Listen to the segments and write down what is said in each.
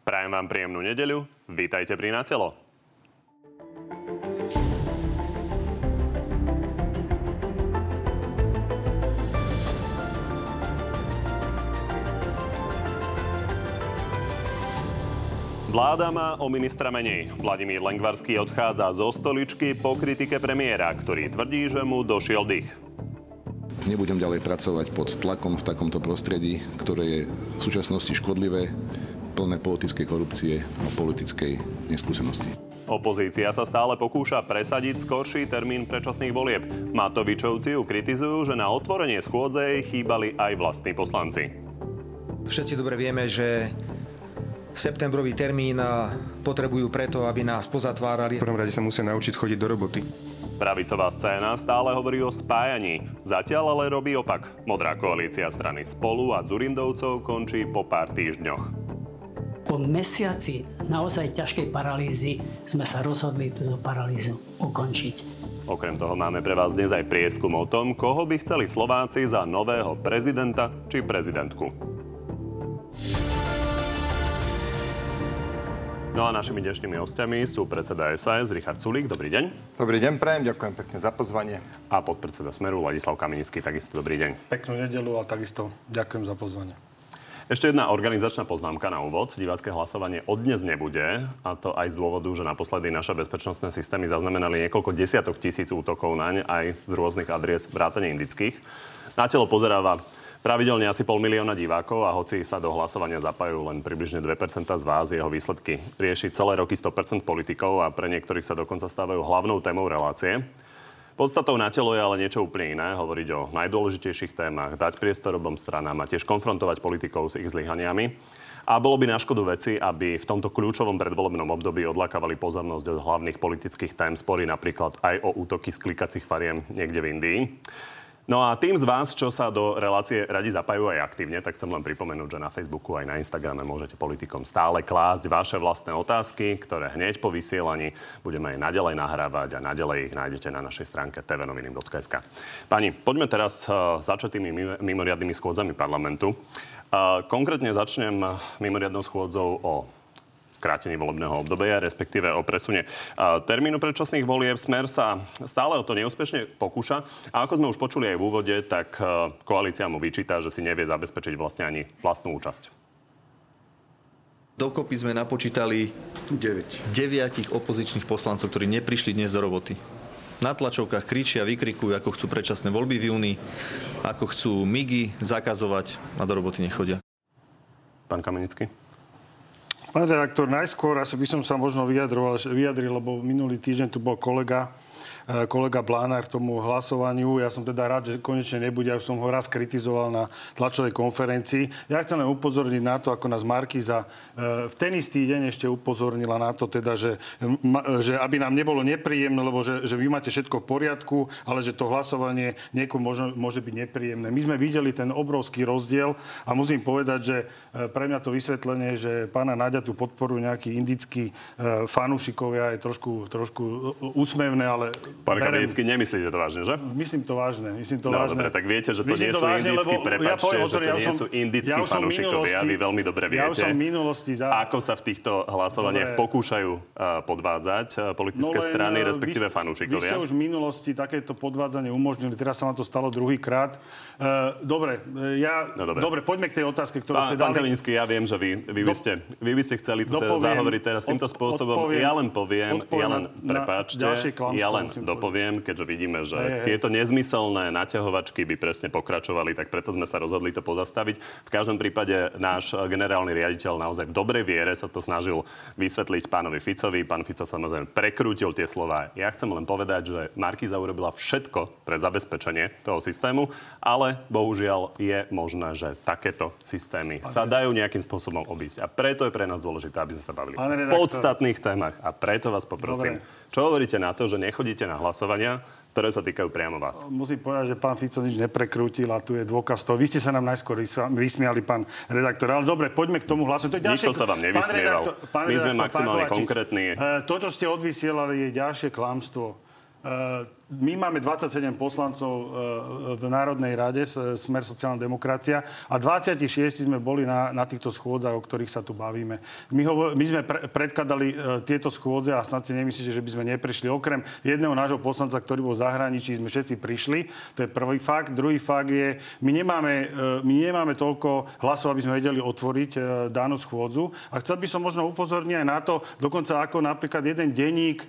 Prajem vám príjemnú nedeľu. Vítajte pri Natelo. Vláda má o ministra menej. Vladimír Lengvarský odchádza zo stoličky po kritike premiéra, ktorý tvrdí, že mu došiel dých. Nebudem ďalej pracovať pod tlakom v takomto prostredí, ktoré je v súčasnosti škodlivé, plné politickej korupcie a politickej neskúsenosti. Opozícia sa stále pokúša presadiť skorší termín predčasných volieb. Matovičovci ju kritizujú, že na otvorenie schôdze chýbali aj vlastní poslanci. Všetci dobre vieme, že septembrový termín potrebujú preto, aby nás pozatvárali. V prvom rade sa musia naučiť chodiť do roboty. Pravicová scéna stále hovorí o spájaní. Zatiaľ ale robí opak. Modrá koalícia strany Spolu a Zurindovcov končí po pár týždňoch. Po mesiaci naozaj ťažkej paralýzy sme sa rozhodli túto paralýzu ukončiť. Okrem toho máme pre vás dnes aj prieskum o tom, koho by chceli Slováci za nového prezidenta či prezidentku. No a našimi dnešnými hostiami sú predseda SAS Richard Sulík. Dobrý deň. Dobrý deň, prajem, ďakujem pekne za pozvanie. A podpredseda Smeru Ladislav Kamenický, takisto dobrý deň. Peknú nedelu a takisto ďakujem za pozvanie. Ešte jedna organizačná poznámka na úvod. Divácké hlasovanie od dnes nebude, a to aj z dôvodu, že naposledy naše bezpečnostné systémy zaznamenali niekoľko desiatok tisíc útokov naň aj z rôznych adries vrátane indických. Na telo pozeráva pravidelne asi pol milióna divákov a hoci sa do hlasovania zapájajú len približne 2% z vás, jeho výsledky rieši celé roky 100% politikov a pre niektorých sa dokonca stávajú hlavnou témou relácie. Podstatou na telo je ale niečo úplne iné, hovoriť o najdôležitejších témach, dať priestor obom stranám a tiež konfrontovať politikov s ich zlyhaniami. A bolo by na škodu veci, aby v tomto kľúčovom predvolebnom období odlakávali pozornosť od hlavných politických tém spory napríklad aj o útoky z klikacích fariem niekde v Indii. No a tým z vás, čo sa do relácie radi zapájajú aj aktívne, tak chcem len pripomenúť, že na Facebooku aj na Instagrame môžete politikom stále klásť vaše vlastné otázky, ktoré hneď po vysielaní budeme aj naďalej nahrávať a naďalej ich nájdete na našej stránke tvnoviny.sk. Pani, poďme teraz eh, začať tými mimoriadnými schôdzami parlamentu. Eh, konkrétne začnem mimoriadnou schôdzou o skrátení volebného obdobia, respektíve o presune termínu predčasných volieb. Smer sa stále o to neúspešne pokúša. A ako sme už počuli aj v úvode, tak koalícia mu vyčíta, že si nevie zabezpečiť vlastne ani vlastnú účasť. Dokopy sme napočítali 9. deviatich opozičných poslancov, ktorí neprišli dnes do roboty. Na tlačovkách kričia, vykrikujú, ako chcú predčasné voľby v júni, ako chcú MIGy zakazovať a do roboty nechodia. Pán Kamenický? Pán redaktor, najskôr asi by som sa možno vyjadril, lebo minulý týždeň tu bol kolega, kolega Blánár k tomu hlasovaniu. Ja som teda rád, že konečne nebude, ako som ho raz kritizoval na tlačovej konferencii. Ja chcem len upozorniť na to, ako nás Markiza e, v ten istý deň ešte upozornila na to, teda, že, že aby nám nebolo nepríjemné, lebo že, že vy máte všetko v poriadku, ale že to hlasovanie niekomu môže, môže byť nepríjemné. My sme videli ten obrovský rozdiel a musím povedať, že pre mňa to vysvetlenie, že pána Náďa tu podporujú nejakí indickí fanúšikovia je trošku, trošku úsmevné, ale Pán Kamenický, nemyslíte to vážne, že? Myslím to vážne. Myslím to no, vážne. dobre, tak viete, že to Myslím nie sú vážne, indickí, prepačte, ja že to ja nie som, sú indickí ja fanúšikovia. Vy veľmi dobre viete, ja som minulosti za... ako sa v týchto hlasovaniach dobre. pokúšajú uh, podvádzať uh, politické no, len, strany, e, respektíve vy, fanúšikovia. Vy ste už v minulosti takéto podvádzanie umožnili, teraz sa vám to stalo druhýkrát. Uh, dobre, ja... No, dobre. dobre, poďme k tej otázke, ktorú pán, ste dali. Pán Kamenický, ja viem, že vy, vy, by, ste, vy by ste chceli teda zahovoriť teraz týmto spôsobom. Ja len poviem, ja len, prepáčte, ja len dopoviem, keďže vidíme, že hey, hey. tieto nezmyselné naťahovačky by presne pokračovali, tak preto sme sa rozhodli to pozastaviť. V každom prípade náš generálny riaditeľ naozaj v dobrej viere sa to snažil vysvetliť pánovi Ficovi. Pán Fico samozrejme prekrútil tie slova. Ja chcem len povedať, že Markiza urobila všetko pre zabezpečenie toho systému, ale bohužiaľ je možné, že takéto systémy Pane. sa dajú nejakým spôsobom obísť. A preto je pre nás dôležité, aby sme sa bavili o podstatných témach. A preto vás poprosím, Dobre. Čo hovoríte na to, že nechodíte na hlasovania, ktoré sa týkajú priamo vás. Musím povedať, že pán Fico nič neprekrútil a tu je dôkaz toho. Vy ste sa nám najskôr vysmiali, pán redaktor. Ale dobre, poďme k tomu hlasu. To je ďalšie... Nikto sa vám nevysmieval. Pán redaktor, pán My redaktor, sme maximálne konkrétni. Eh, to, čo ste odvysielali, je ďalšie klamstvo. My máme 27 poslancov e, v Národnej rade, Smer sociálna demokracia, a 26 sme boli na, na týchto schôdzach, o ktorých sa tu bavíme. My, ho, my sme pre, predkladali e, tieto schôdze a snad si nemyslíte, že by sme neprišli. Okrem jedného nášho poslanca, ktorý bol v zahraničí, sme všetci prišli. To je prvý fakt. Druhý fakt je, my nemáme, e, my nemáme toľko hlasov, aby sme vedeli otvoriť danú schôdzu. A chcel by som možno upozorniť aj na to, dokonca ako napríklad jeden denník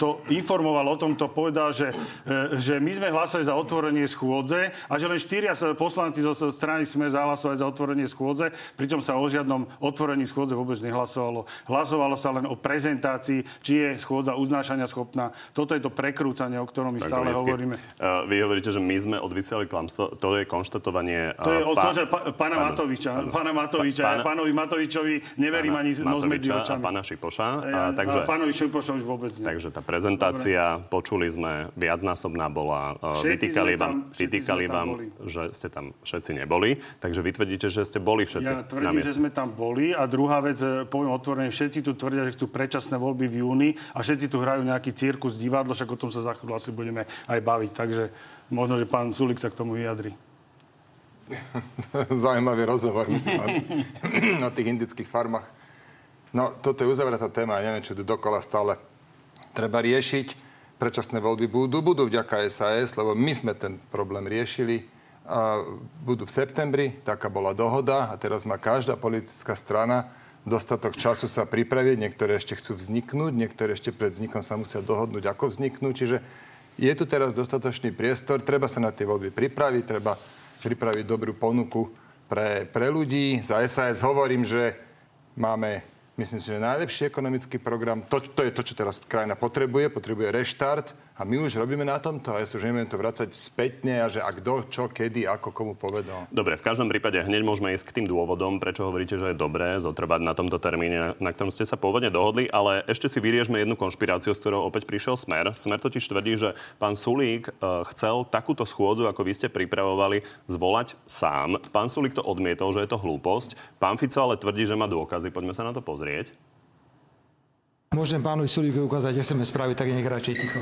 to informoval o tom, to povedal, že, e, že my sme hlasovali za otvorenie schôdze a že len štyria poslanci zo strany sme zahlasovali za otvorenie schôdze, pričom sa o žiadnom otvorení schôdze vôbec nehlasovalo. Hlasovalo sa len o prezentácii, či je schôdza uznášania schopná. Toto je to prekrúcanie, o ktorom my stále hovoríme. Uh, vy hovoríte, že my sme odvysiali klamstvo. To je konštatovanie... Uh, to je od pá... že pána pán, Matoviča. Pán, pána Matoviča. Pán, ja pánovi Matovičovi neverím ani nos medzi očami. A pána Šipoša. A, takže, a pánovi Šipoša už vôbec nie. Takže tá prezentácia, Dobre počuli sme, viacnásobná bola. E, vytýkali vám, vytýkali vám že ste tam všetci neboli. Takže vy tvrdíte, že ste boli všetci Ja tvrdím, že sme tam boli. A druhá vec, e, poviem otvorene, všetci tu tvrdia, že chcú predčasné voľby v júni a všetci tu hrajú nejaký cirkus, divadlo, však o tom sa za chvíľu asi budeme aj baviť. Takže možno, že pán Sulik sa k tomu vyjadri. Zaujímavý rozhovor, myslím, o tých indických farmách. No, toto je uzavretá téma, ja neviem, čo tu dokola stále treba riešiť predčasné voľby budú. Budú vďaka SAS, lebo my sme ten problém riešili. A budú v septembri, taká bola dohoda a teraz má každá politická strana dostatok času sa pripraviť. Niektoré ešte chcú vzniknúť, niektoré ešte pred vznikom sa musia dohodnúť, ako vzniknúť. Čiže je tu teraz dostatočný priestor, treba sa na tie voľby pripraviť, treba pripraviť dobrú ponuku pre, pre ľudí. Za SAS hovorím, že máme Myslím si, že najlepší ekonomický program, to, to je to, čo teraz krajina potrebuje, potrebuje reštart a my už robíme na tomto a ja sa už neviem to vracať spätne a že a kto, čo, kedy, ako, komu povedal. Dobre, v každom prípade hneď môžeme ísť k tým dôvodom, prečo hovoríte, že je dobré zotrvať na tomto termíne, na ktorom ste sa pôvodne dohodli, ale ešte si vyriežme jednu konšpiráciu, s ktorou opäť prišiel Smer. Smer totiž tvrdí, že pán Sulík e, chcel takúto schôdzu, ako vy ste pripravovali, zvolať sám. Pán Sulík to odmietol, že je to hlúposť. Pán Fico ale tvrdí, že má dôkazy. Poďme sa na to pozrieť pozrieť. Môžem pánovi Sulíkovi ukázať SMS správy, tak nech radšej ticho.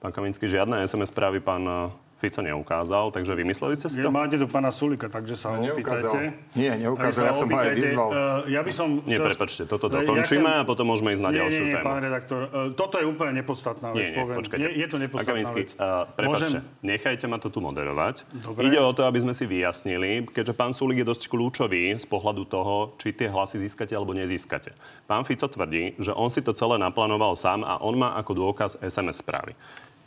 Pán Kaminský, žiadne SMS správy pán Fico neukázal, takže vymysleli ste si to? Máte tu pána Sulika, takže sa ho no, opýtajte. Nie, neukázal, ja som ho aj vyzval. Uh, ja by som... Nie, prepačte, toto dokončíme ja chcem... a potom môžeme ísť na nie, ďalšiu nie, nie, tému. pán redaktor, uh, toto je úplne nepodstatná vec, nie, nie, poviem. Je, je to nepodstatná vec. Uh, prepačte, Môžem... nechajte ma to tu moderovať. Dobre. Ide o to, aby sme si vyjasnili, keďže pán Sulik je dosť kľúčový z pohľadu toho, či tie hlasy získate alebo nezískate. Pán Fico tvrdí, že on si to celé naplánoval sám a on má ako dôkaz SMS správy.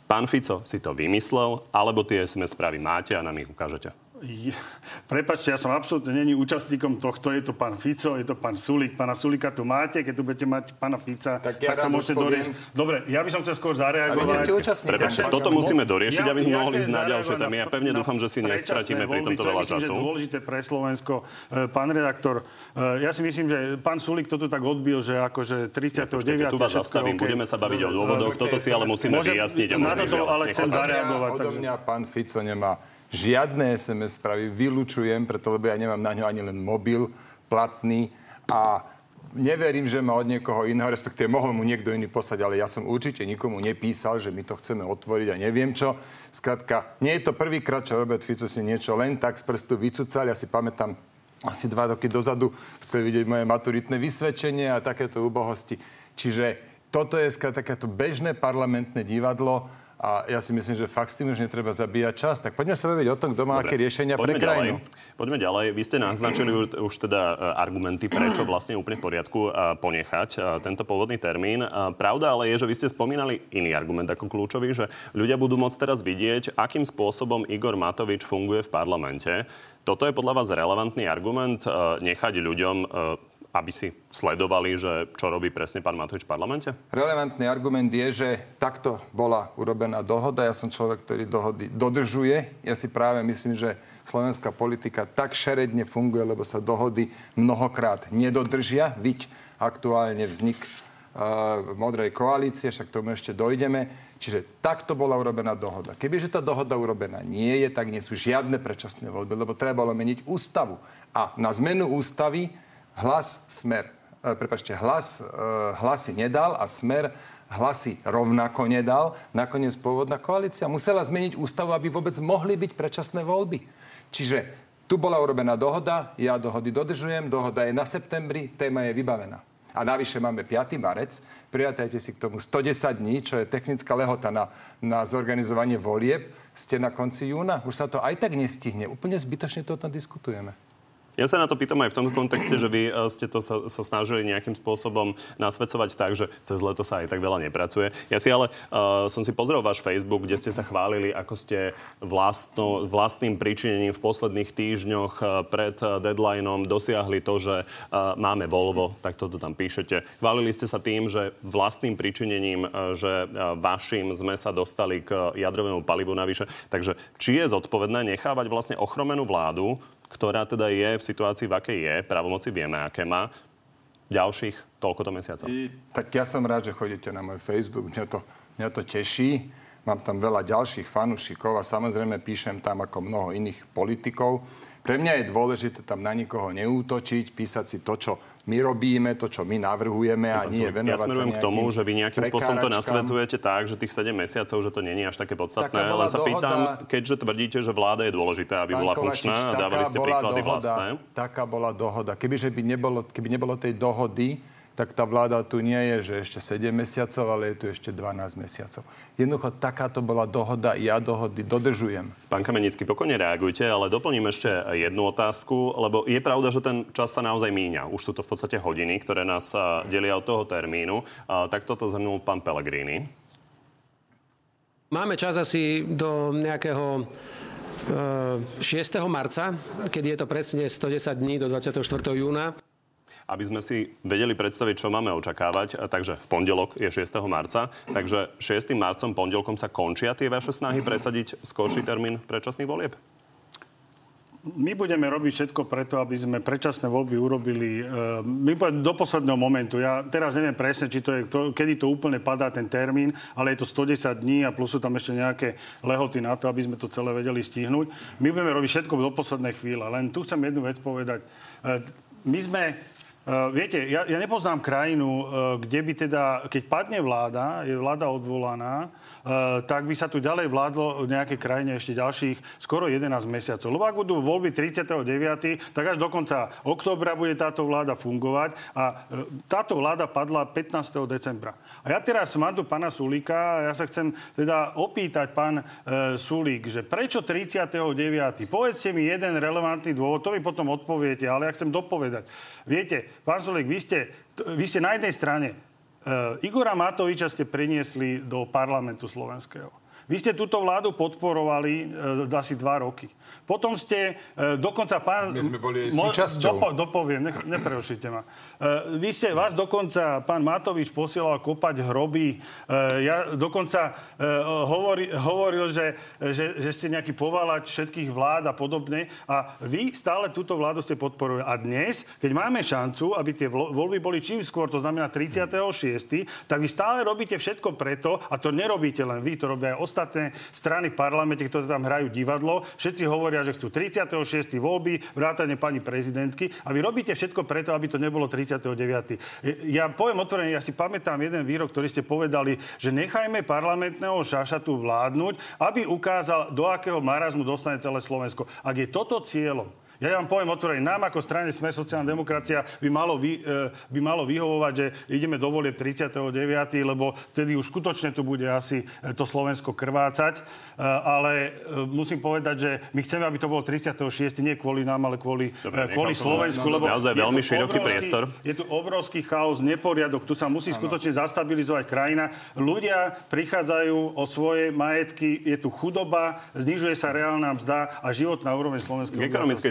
Pán Fico si to vymyslel, alebo tie SMS správy máte a nám ich ukážete? Je, prepačte, ja som absolútne není účastníkom tohto. Je to pán Fico, je to pán Sulík. Pána Sulika tu máte, keď tu budete mať pána Fica, tak, ja tak sa môžete doriešiť. Dobre, ja by som chcel skôr zareagovať. Ale ste účastník. Prepačte, toto musíme doriešiť, ja, aby sme ja mohli ísť na ďalšie témy. Ja pevne dúfam, že si nestratíme pri tomto veľa času. To je dôležité pre Slovensko. E, pán redaktor, e, ja si myslím, že pán Sulík to tu tak odbil, že akože 39. Tu vás zastavím, budeme sa baviť o dôvodoch. Toto si ale musíme vyjasniť a možno ale chcem zareagovať. Odo mňa pán Fico nemá žiadne SMS správy, vylúčujem, preto lebo ja nemám na ňo ani len mobil platný a neverím, že ma od niekoho iného, respektíve mohol mu niekto iný poslať, ale ja som určite nikomu nepísal, že my to chceme otvoriť a neviem čo. Skrátka, nie je to prvýkrát, čo Robert Fico si niečo len tak z prstu vycúcal. Ja si pamätám, asi dva roky dozadu chcel vidieť moje maturitné vysvedčenie a takéto úbohosti. Čiže toto je skrátka takéto bežné parlamentné divadlo, a ja si myslím, že fakt s tým už netreba zabíjať čas. Tak poďme sa baviť o tom, kto má Dobre, aké riešenia pre krajinu. Ďalej. Poďme ďalej. Vy ste naznačili už teda e, argumenty, prečo vlastne úplne v poriadku e, ponechať e, tento pôvodný termín. Pravda ale je, že vy ste spomínali iný argument ako kľúčový, že ľudia budú môcť teraz vidieť, akým spôsobom Igor Matovič funguje v parlamente. Toto je podľa vás relevantný argument nechať ľuďom aby si sledovali, že čo robí presne pán Matovič v parlamente? Relevantný argument je, že takto bola urobená dohoda. Ja som človek, ktorý dohody dodržuje. Ja si práve myslím, že slovenská politika tak šeredne funguje, lebo sa dohody mnohokrát nedodržia. Viď aktuálne vznik uh, modrej koalície, však tomu ešte dojdeme. Čiže takto bola urobená dohoda. Kebyže tá dohoda urobená nie je, tak nie sú žiadne predčasné voľby, lebo trebalo meniť ústavu. A na zmenu ústavy hlas smer, e, prepačte, hlas, e, hlasy nedal a smer hlasy rovnako nedal. Nakoniec pôvodná koalícia musela zmeniť ústavu, aby vôbec mohli byť predčasné voľby. Čiže tu bola urobená dohoda, ja dohody dodržujem, dohoda je na septembri, téma je vybavená. A navyše máme 5. marec, prijatajte si k tomu 110 dní, čo je technická lehota na, na zorganizovanie volieb. Ste na konci júna, už sa to aj tak nestihne. Úplne zbytočne to o tom diskutujeme. Ja sa na to pýtam aj v tom kontexte, že vy eh, ste to sa, sa snažili nejakým spôsobom nasvedcovať tak, že cez leto sa aj tak veľa nepracuje. Ja si ale uh, som si pozrel váš Facebook, kde ste sa chválili, ako ste vlastno, vlastným pričinením v posledných týždňoch uh, pred deadlineom dosiahli to, že uh, máme Volvo, tak toto tam píšete. Chválili ste sa tým, že vlastným pričinením, uh, že uh, vašim sme sa dostali k jadrovému palivu navyše. Takže či je zodpovedné nechávať vlastne ochromenú vládu, ktorá teda je v situácii, v akej je, právomoci vieme, aké má, ďalších toľkoto mesiacov. I, tak ja som rád, že chodíte na môj Facebook, mňa to, mňa to teší. Mám tam veľa ďalších fanúšikov a samozrejme píšem tam ako mnoho iných politikov. Pre mňa je dôležité tam na nikoho neútočiť, písať si to, čo my robíme, to, čo my navrhujeme a nie venovať ja smerujem k tomu, že vy nejakým spôsobom to nasvedzujete tak, že tých 7 mesiacov, že to není až také podstatné. Len sa dohoda, pýtam, keďže tvrdíte, že vláda je dôležitá, aby bola funkčná, a dávali ste príklady dohoda, vlastné. Taká bola dohoda. Kebyže by nebolo, keby nebolo tej dohody, tak tá vláda tu nie je, že ešte 7 mesiacov, ale je tu ešte 12 mesiacov. Jednoducho takáto bola dohoda, ja dohody dodržujem. Pán Kamenický, pokojne reagujte, ale doplním ešte jednu otázku, lebo je pravda, že ten čas sa naozaj míňa. Už sú to v podstate hodiny, ktoré nás delia od toho termínu. Tak toto zhrnul pán Pellegrini. Máme čas asi do nejakého 6. marca, keď je to presne 110 dní do 24. júna aby sme si vedeli predstaviť, čo máme očakávať. Takže v pondelok je 6. marca. Takže 6. marcom, pondelkom sa končia tie vaše snahy presadiť skorší termín predčasných volieb? My budeme robiť všetko preto, aby sme predčasné voľby urobili uh, my do posledného momentu. Ja teraz neviem presne, či to je, kedy to úplne padá ten termín, ale je to 110 dní a plus sú tam ešte nejaké lehoty na to, aby sme to celé vedeli stihnúť. My budeme robiť všetko do poslednej chvíle. Len tu chcem jednu vec povedať. Uh, my sme Uh, viete, ja, ja nepoznám krajinu, uh, kde by teda, keď padne vláda, je vláda odvolaná, uh, tak by sa tu ďalej vládlo v nejakej krajine ešte ďalších skoro 11 mesiacov. Lebo ak budú voľby 39., tak až do konca oktobra bude táto vláda fungovať a táto vláda padla 15. decembra. A ja teraz mám tu pána Sulíka a ja sa chcem teda opýtať, pán Sulík, že prečo 39. Povedzte mi jeden relevantný dôvod, to mi potom odpoviete, ale ja chcem dopovedať. Viete, Pán Solík, vy ste, vy ste na jednej strane uh, Igora Matoviča ste priniesli do parlamentu slovenského. Vy ste túto vládu podporovali e, asi dva roky. Potom ste e, dokonca pán... My sme boli súčasťou. Dopo, dopoviem, ne, neprerušite ma. E, vy ste, vás dokonca pán Matovič posielal kopať hroby. E, ja dokonca e, hovoril, hovoril že, že, že ste nejaký povalač všetkých vlád a podobne. A vy stále túto vládu ste podporovali. A dnes, keď máme šancu, aby tie voľby boli čím skôr, to znamená 36., tak vy stále robíte všetko preto, a to nerobíte len vy, to robia aj ostatné strany v parlamente, ktoré tam hrajú divadlo. Všetci hovoria, že chcú 36. voľby, vrátane pani prezidentky a vy robíte všetko preto, aby to nebolo 39. Ja poviem otvorene, ja si pamätám jeden výrok, ktorý ste povedali, že nechajme parlamentného šašatu vládnuť, aby ukázal, do akého marazmu dostane celé Slovensko. Ak je toto cieľom, ja vám poviem otvorene, nám ako strane Sme sociálna demokracia by malo, vy, e, by malo vyhovovať, že ideme do volie 39., lebo vtedy už skutočne tu bude asi e, to Slovensko krvácať. E, ale musím povedať, že my chceme, aby to bolo 36. nie kvôli nám, ale kvôli, Dobre, kvôli Slovensku. No, lebo naozaj veľmi široký obrovský, priestor. Je tu obrovský chaos, neporiadok. Tu sa musí ano. skutočne zastabilizovať krajina. Ľudia prichádzajú o svoje majetky, je tu chudoba, znižuje sa reálna mzda a život na úroveň slovenského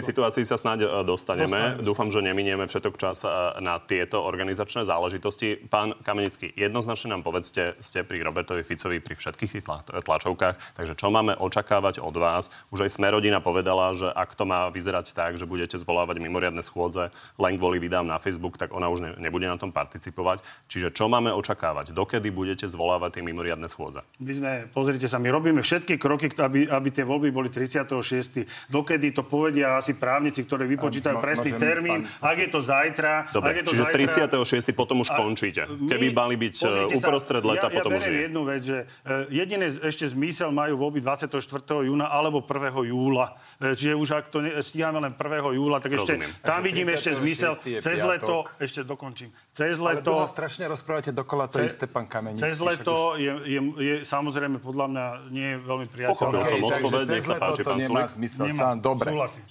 situácii sa snáď e, dostaneme. Dostaneme. Dúfam, že neminieme všetok čas e, na tieto organizačné záležitosti. Pán Kamenický, jednoznačne nám povedzte, ste pri Robertovi Ficovi pri všetkých tých tlačovkách, takže čo máme očakávať od vás? Už aj Smerodina povedala, že ak to má vyzerať tak, že budete zvolávať mimoriadne schôdze len kvôli videám na Facebook, tak ona už nebude na tom participovať. Čiže čo máme očakávať? Dokedy budete zvolávať tie mimoriadne schôdze? My sme, pozrite sa, my robíme všetky kroky, aby, aby tie voľby boli 36. Dokedy to povedia asi právnici, ktorí vypočítajú Mo- presný môžem, termín. pán- Ak je to zajtra, Dobre, ak je to čiže zajtra, 36. potom už a končíte. my- Keby mali byť e, pozrite sa, uprostred leta, ja, potom ja už nie. jednu vec, že e, jediné ešte zmysel majú voľby 24. júna alebo 1. júla. E, čiže už ak to ne, stíhame len 1. júla, tak ešte Rozumiem. tam Takže vidím ešte 36. zmysel. Cez piatok. leto, ešte dokončím, cez Ale leto... dlho strašne rozprávate dokola to isté, pán Kamenický. Cez leto je, je, je, samozrejme podľa mňa nie je veľmi priateľné. Pochopil som odpoveď, nech sa páči, pán nemá zmysel Nemá. sám. Dobre, Súhlasím,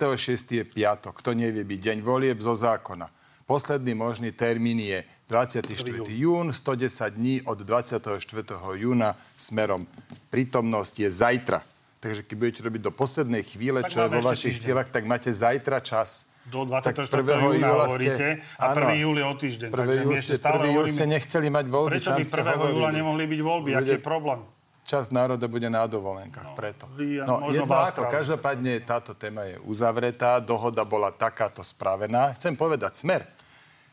súhlasím. 36. je piatok, to nevie byť deň volieb zo zákona. Posledný možný termín je 24. jún, 110 dní od 24. júna smerom. Prítomnosť je zajtra. Takže keď budete robiť do poslednej chvíle, Tak čo je vo vašich týždeň. silách, tak máte zajtra čas. Do Tak 24. 1. júna júla hovoríte a 1. júl je o týždeň. 1. takže my júl ste, 1. ste nechceli mať voľby. Prečo by ste 1. júla nemohli byť voľby? Aký je problém? Časť národa bude na dovolenkách. No, preto. No, jedno ako, každopádne táto téma je uzavretá, dohoda bola takáto spravená. Chcem povedať smer,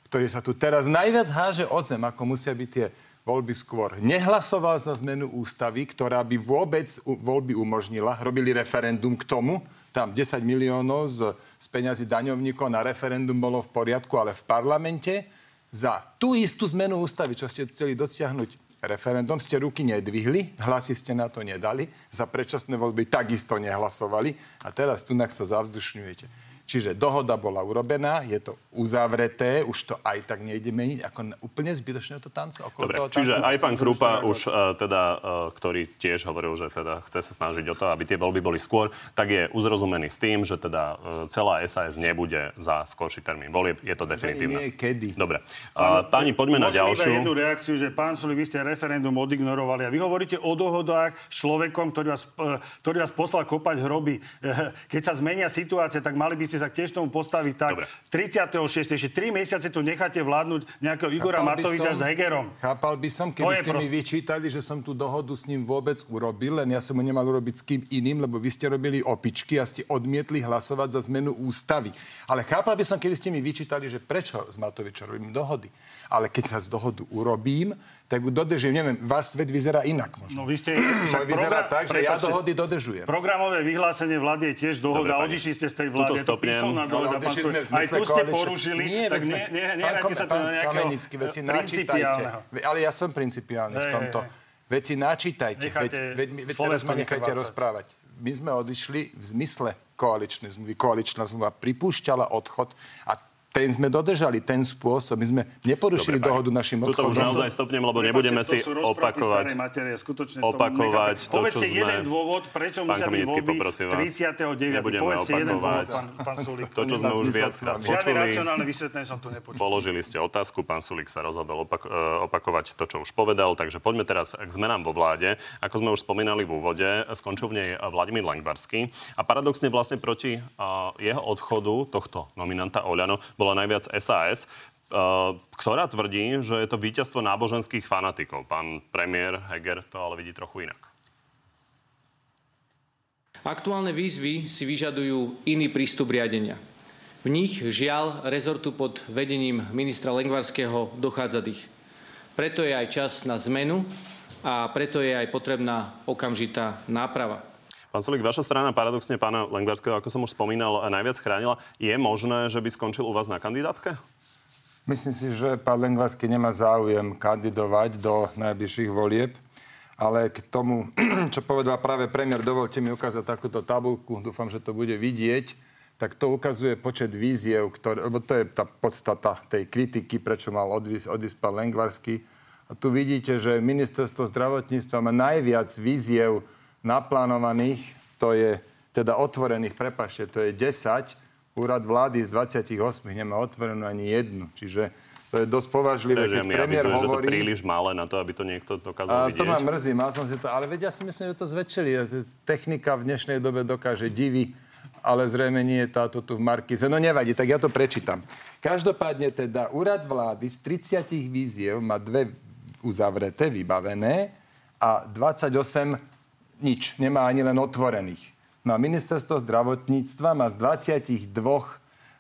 ktorý sa tu teraz najviac háže od zem, ako musia byť tie voľby skôr. Nehlasoval za zmenu ústavy, ktorá by vôbec voľby umožnila. Robili referendum k tomu, tam 10 miliónov z, z peňazí daňovníkov na referendum bolo v poriadku, ale v parlamente za tú istú zmenu ústavy, čo ste chceli dosiahnuť referendum, ste ruky nedvihli, hlasy ste na to nedali, za predčasné voľby takisto nehlasovali a teraz tu sa zavzdušňujete. Čiže dohoda bola urobená, je to uzavreté, už to aj tak nejde meniť, ako úplne zbytočne to tanca okolo Dobre, toho čiže tanca. aj pán Krupa už uh, teda, uh, ktorý tiež hovoril, že teda chce sa snažiť o to, aby tie voľby boli skôr, tak je uzrozumený s tým, že teda uh, celá SAS nebude za skorší termín volieb. Je to definitívne. nie kedy. Dobre. Uh, páni, poďme na ďalšiu. jednu reakciu, že pán Sulik, vy ste referendum odignorovali a vy hovoríte o dohodách s človekom, ktorý vás, eh, ktorý vás poslal kopať hroby. Keď sa zmenia situácia, tak mali by ste sa tiež tomu postaviť tak. Dobre. 36. ešte 3 mesiace tu necháte vládnuť nejakého Igora Chápal by Matoviča som- s Hegerom. Chápal by som, keby ste mi prost- vyčítali, že som tú dohodu s ním vôbec urobil, len ja som ho nemal urobiť s kým iným, lebo vy ste robili opičky a ste odmietli hlasovať za zmenu ústavy. Ale chápal by som, keby ste mi vyčítali, že prečo s Matovičom robím dohody. Ale keď sa z dohodu urobím, tak ju dodržujem. Neviem, váš svet vyzerá inak možno. No vy ste... Môj vyzerá tak, že ja Prepáčte, dohody dodržujem. Programové vyhlásenie vlády je tiež dohoda. Dobre. Odišli ste z tej Tuto vlády. Je to stopnem. písomná Ale dohoda, pán odešli Sulik. sme Aj tu ste porušili. Nie, tak sme- nie, nie, pán sa pán na nejakého Kamenický, veci načítajte. Ale ja som principiálny v tomto. Veci načítajte. Necháte Veď, veď, veď teraz ma nechajte rozprávať. My sme odišli v zmysle koaličnej zmluvy. Koaličná zmluva pripúšťala odchod a ten sme dodržali, ten spôsob. My sme neporušili Dobre, dohodu pani. našim Tuto už odchodom. naozaj stopnem, lebo Prepáčte, nebudeme to si opakovať. Materie, skutočne opakovať to, to, čo Povedzte sme- jeden dôvod, prečo Pán musia byť voľby poprosím vás. 39. Nebudeme Povedzte jeden dôvod, opakovať. pán, pán Sulik. To, čo sme už viackrát vami. Žiadne počuli. racionálne vysvetlenie som tu nepočul. Položili ste otázku, pán Sulik sa rozhodol opak- e, opakovať to, čo už povedal, takže poďme teraz k zmenám vo vláde. Ako sme už spomínali v úvode, skončil v nej Vladimír Langvarský a paradoxne vlastne proti a, jeho odchodu tohto nominanta Oľano bola najviac SAS, e, ktorá tvrdí, že je to víťazstvo náboženských fanatikov. Pán premiér Heger to ale vidí trochu inak. Aktuálne výzvy si vyžadujú iný prístup riadenia. V nich, žiaľ, rezortu pod vedením ministra Lengvarského dochádza dých. Preto je aj čas na zmenu a preto je aj potrebná okamžitá náprava. Pán Sulik, vaša strana paradoxne pána Lengvarského, ako som už spomínal, najviac chránila. Je možné, že by skončil u vás na kandidátke? Myslím si, že pán Lengvarsky nemá záujem kandidovať do najbližších volieb. Ale k tomu, čo povedal práve premiér, dovolte mi ukázať takúto tabulku, dúfam, že to bude vidieť, tak to ukazuje počet víziev, ktoré, lebo to je tá podstata tej kritiky, prečo mal odísť, odísť pán Lengvarsky. A tu vidíte, že ministerstvo zdravotníctva má najviac víziev naplánovaných, to je teda otvorených, prepašte, to je 10. Úrad vlády z 28 nemá otvorenú ani jednu. Čiže to je dosť považlivé, keď mi premiér avizuje, že to hovorí... príliš malé na to, aby to niekto dokázal A vidieť. to ma mrzí, mal som si to, ale vedia si myslím, že to zväčšili. Technika v dnešnej dobe dokáže divy, ale zrejme nie je táto tu v Markize. No nevadí, tak ja to prečítam. Každopádne teda úrad vlády z 30 víziev má dve uzavreté, vybavené a 28 nič, nemá ani len otvorených. No a ministerstvo zdravotníctva má z 22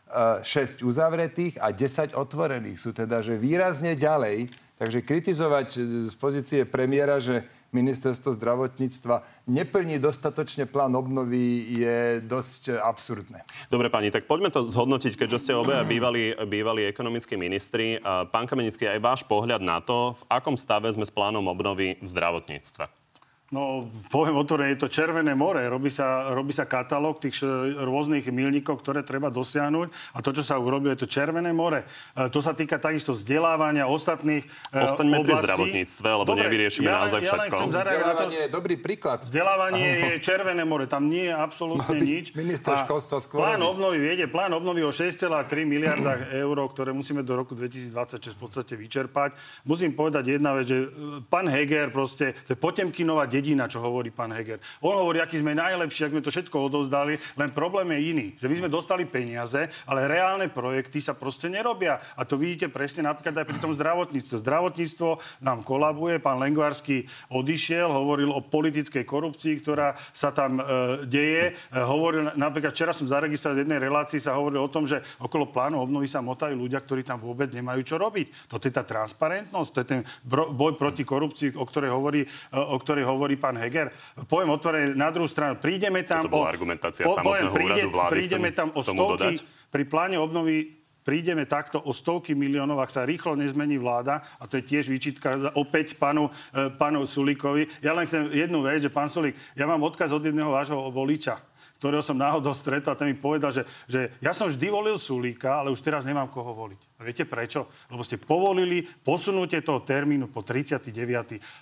6 uzavretých a 10 otvorených. Sú teda, že výrazne ďalej Takže kritizovať e, z pozície premiéra, že ministerstvo zdravotníctva neplní dostatočne plán obnovy je dosť absurdné. Dobre, pani, tak poďme to zhodnotiť, keďže ste obaja bývalí, bývalí ekonomickí ministri. Pán Kamenický, aj váš pohľad na to, v akom stave sme s plánom obnovy v zdravotníctve? No, poviem otvorene, je to Červené more. Robí sa, robí sa katalóg tých rôznych milníkov, ktoré treba dosiahnuť. A to, čo sa urobilo, je to Červené more. E, to sa týka takisto vzdelávania ostatných e, Ostaňme oblastí. pri zdravotníctve, lebo Dobre, nevyriešime ja naozaj ja všetko. Vzdelávanie je dobrý príklad. Vzdelávanie je Červené more. Tam nie je absolútne nič. Minister školstva skôr. Plán obnovy, viete, plán obnovy o 6,3 miliardách eur, ktoré musíme do roku 2026 v podstate vyčerpať. Musím povedať jedna vec, že e, pán Heger proste, to je Potemkinová dedina, čo hovorí pán Heger. On hovorí, aký sme najlepší, ak sme to všetko odovzdali, len problém je iný, že my sme dostali peniaze, ale reálne projekty sa proste nerobia. A to vidíte presne napríklad aj pri tom zdravotníctve. Zdravotníctvo nám kolabuje, pán Lengvarský odišiel, hovoril o politickej korupcii, ktorá sa tam e, deje. E, hovoril, napríklad včera som zaregistroval v jednej relácii, sa hovoril o tom, že okolo plánu obnovy sa motajú ľudia, ktorí tam vôbec nemajú čo robiť. To je tá transparentnosť, to je ten boj proti korupcii, o ktorej hovorí, e, o ktorej hovorí pán Heger. Poviem otvorene na druhú stranu. Prídeme tam... To bola argumentácia po, samotného príde, úradu vlády. Prídeme tam o stovky... Pri pláne obnovy prídeme takto o stovky miliónov, ak sa rýchlo nezmení vláda, a to je tiež výčitka opäť panu, e, panu Sulíkovi. Ja len chcem jednu vec, že pán Sulík, ja mám odkaz od jedného vášho voliča ktorého som náhodou stretol a ten mi povedal, že, že ja som vždy volil Sulíka, ale už teraz nemám koho voliť. A viete prečo? Lebo ste povolili posunutie toho termínu po 39.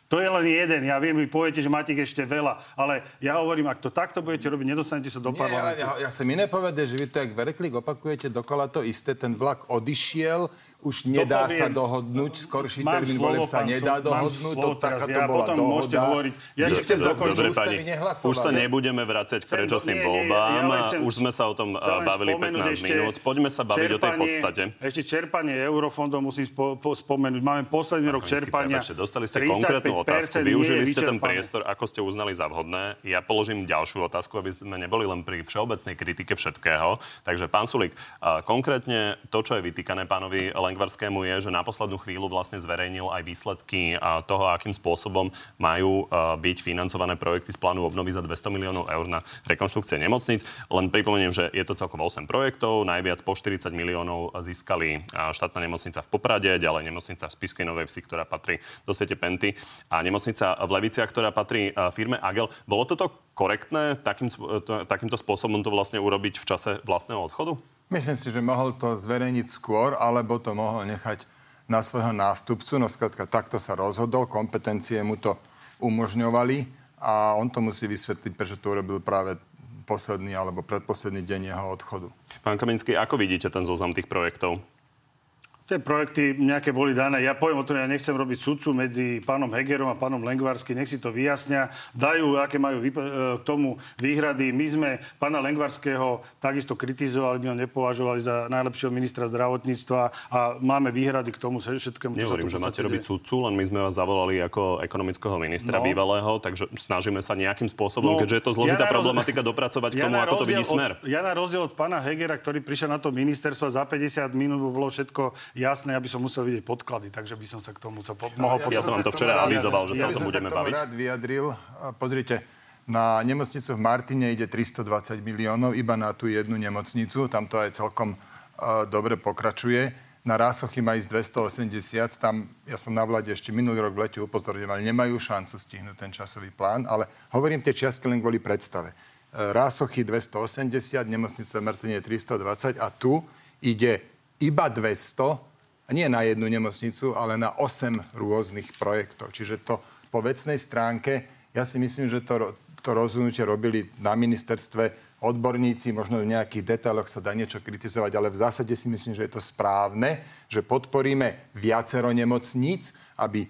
To je len jeden. Ja viem, vy poviete, že máte ich ešte veľa. Ale ja hovorím, ak to takto budete robiť, nedostanete sa do parlamentu. Ja, ja, ja som iné povedať, že vy to, jak Verklik opakujete dokola to isté. Ten vlak odišiel, už nedá sa dohodnúť, skorší mám termín voleb sa nedá dohodnúť, to taká to ja bola potom dohoda. môžete hovoriť. Ja ešte chcem dobre, pani, už sa nebudeme vrácať k predčasným voľbám. Ja už sme sa o tom bavili 15 minút. Poďme sa baviť o tej podstate. Ešte čerpanie eurofondov musím spo, po, spomenúť. Máme posledný rok čerpania. Prepačte, dostali ste konkrétnu otázku. Využili ste ten priestor, ako ste uznali za vhodné. Ja položím ďalšiu otázku, aby sme neboli len pri všeobecnej kritike všetkého. Takže pán Sulik, konkrétne to, čo je vytýkané pánovi Lengvarskému, je, že na poslednú chvíľu vlastne zverejnil aj výsledky toho, akým spôsobom majú byť financované projekty z plánu obnovy za 200 miliónov eur na rekonštrukcie nemocníc. Len pripomeniem, že je to celkom 8 projektov, najviac po 40 miliónov získali štátna nemocnica v Poprade, ďalej nemocnica v Spišskej Novej Vsi, ktorá patrí do siete Penty a nemocnica v Leviciach, ktorá patrí firme Agel. Bolo toto korektné takým, takýmto spôsobom to vlastne urobiť v čase vlastného odchodu? Myslím si, že mohol to zverejniť skôr, alebo to mohol nechať na svojho nástupcu. No skladka, takto sa rozhodol, kompetencie mu to umožňovali a on to musí vysvetliť, prečo to urobil práve posledný alebo predposledný deň jeho odchodu. Pán Kaminský, ako vidíte ten zoznam tých projektov? Tie projekty nejaké boli dané. Ja poviem o tom, ja nechcem robiť sudcu medzi pánom Hegerom a pánom Lengvarským. Nech si to vyjasnia. Dajú, aké majú e, k tomu výhrady. My sme pána Lengvarského takisto kritizovali, my ho nepovažovali za najlepšieho ministra zdravotníctva a máme výhrady k tomu všetkému, čo Nehovorím, že máte robiť sudcu, len my sme vás zavolali ako ekonomického ministra no. bývalého, takže snažíme sa nejakým spôsobom, no, keďže je to zložitá ja problematika, dopracovať k tomu, ako to vidí smer. Od, ja na rozdiel od pána Hegera, ktorý prišiel na to ministerstvo za 50 minút bolo všetko jasné, aby som musel vidieť podklady, takže by som sa k tomu sa po- mohol ja, ja som vám to včera avizoval, že ja sa o tom budeme baviť. Ja rád vyjadril. Pozrite, na nemocnicu v Martine ide 320 miliónov iba na tú jednu nemocnicu. Tam to aj celkom uh, dobre pokračuje. Na Rásochy má ísť 280. Tam, ja som na vláde ešte minulý rok v lete upozorňoval, nemajú šancu stihnúť ten časový plán, ale hovorím tie čiastky len kvôli predstave. Rásochy 280, nemocnica v Martine 320 a tu ide iba 200 a nie na jednu nemocnicu, ale na 8 rôznych projektov. Čiže to po vecnej stránke, ja si myslím, že to, to rozhodnutie robili na ministerstve odborníci, možno v nejakých detailoch sa dá niečo kritizovať, ale v zásade si myslím, že je to správne, že podporíme viacero nemocníc, aby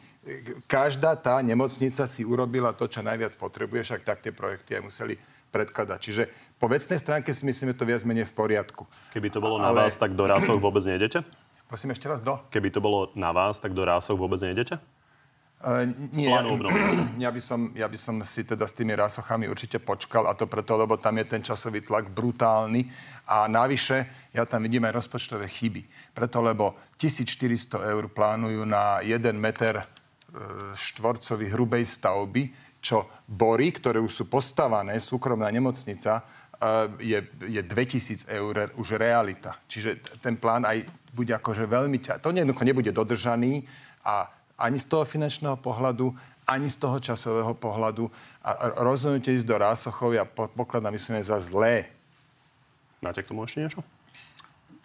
každá tá nemocnica si urobila to, čo najviac potrebuje, však tak tie projekty aj museli predkladať. Čiže po vecnej stránke si myslím, že to viac menej v poriadku. Keby to bolo ale... na vás, tak do rásov vôbec nejdete? Prosím ešte raz, do? Keby to bolo na vás, tak do rásov vôbec nejdete? Uh, nie, ja, by som, ja by som si teda s tými rasochami určite počkal a to preto, lebo tam je ten časový tlak brutálny a navyše ja tam vidím aj rozpočtové chyby. Preto, lebo 1400 eur plánujú na 1 meter e, štvorcový hrubej stavby, čo bory, ktoré už sú postavané, súkromná nemocnica, e, je, je 2000 eur už realita. Čiže ten plán aj bude akože veľmi ťa... To jednoducho nebude dodržaný a ani z toho finančného pohľadu, ani z toho časového pohľadu. A rozhodnutie ísť do Rásochov ja pokladám, myslím, za zlé. Máte k tomu ešte niečo?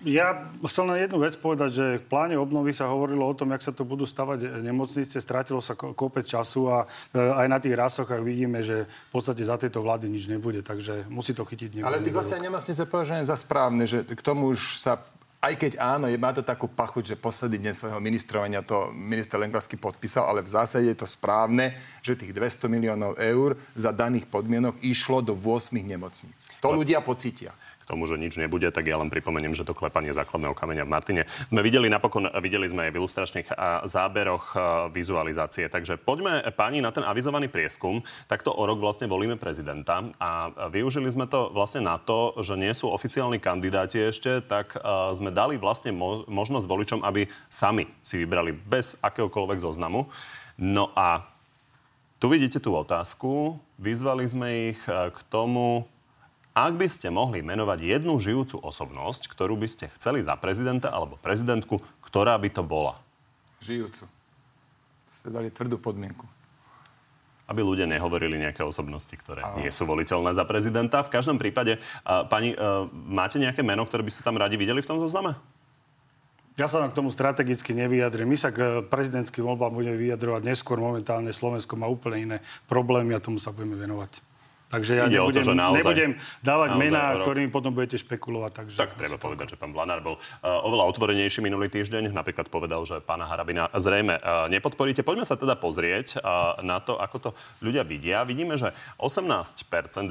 Ja chcel na jednu vec povedať, že v pláne obnovy sa hovorilo o tom, jak sa tu budú stavať nemocnice, strátilo sa kopec času a e, aj na tých rásochách vidíme, že v podstate za tejto vlády nič nebude, takže musí to chytiť niekto. Ale tých asi nemocnice považujem za správne, že k tomu už sa aj keď áno, je, má to takú pachuť, že posledný deň svojho ministrovania to minister Lengvarsky podpísal, ale v zásade je to správne, že tých 200 miliónov eur za daných podmienok išlo do 8 nemocníc. To ľudia pocítia tomu, že nič nebude, tak ja len pripomeniem, že to klepanie základného kameňa v Martine sme videli napokon, videli sme aj v ilustračných záberoch vizualizácie. Takže poďme páni na ten avizovaný prieskum. Takto o rok vlastne volíme prezidenta a využili sme to vlastne na to, že nie sú oficiálni kandidáti ešte, tak sme dali vlastne možnosť voličom, aby sami si vybrali bez akéhokoľvek zoznamu. No a tu vidíte tú otázku. Vyzvali sme ich k tomu, ak by ste mohli menovať jednu žijúcu osobnosť, ktorú by ste chceli za prezidenta alebo prezidentku, ktorá by to bola? Žijúcu. Ste dali tvrdú podmienku. Aby ľudia nehovorili nejaké osobnosti, ktoré a... nie sú voliteľné za prezidenta. V každom prípade, uh, pani, uh, máte nejaké meno, ktoré by ste tam radi videli v tom zozname? Ja sa k tomu strategicky nevyjadrím. My sa k prezidentským voľbám budeme vyjadrovať neskôr. Momentálne Slovensko má úplne iné problémy a tomu sa budeme venovať. Takže ja nebudem, to, naozaj, nebudem dávať naozaj mená, rok... ktorými potom budete špekulovať. Takže tak treba to... povedať, že pán Blanár bol uh, oveľa otvorenejší minulý týždeň. Napríklad povedal, že pána Harabina zrejme uh, nepodporíte. Poďme sa teda pozrieť uh, na to, ako to ľudia vidia. Vidíme, že 18%,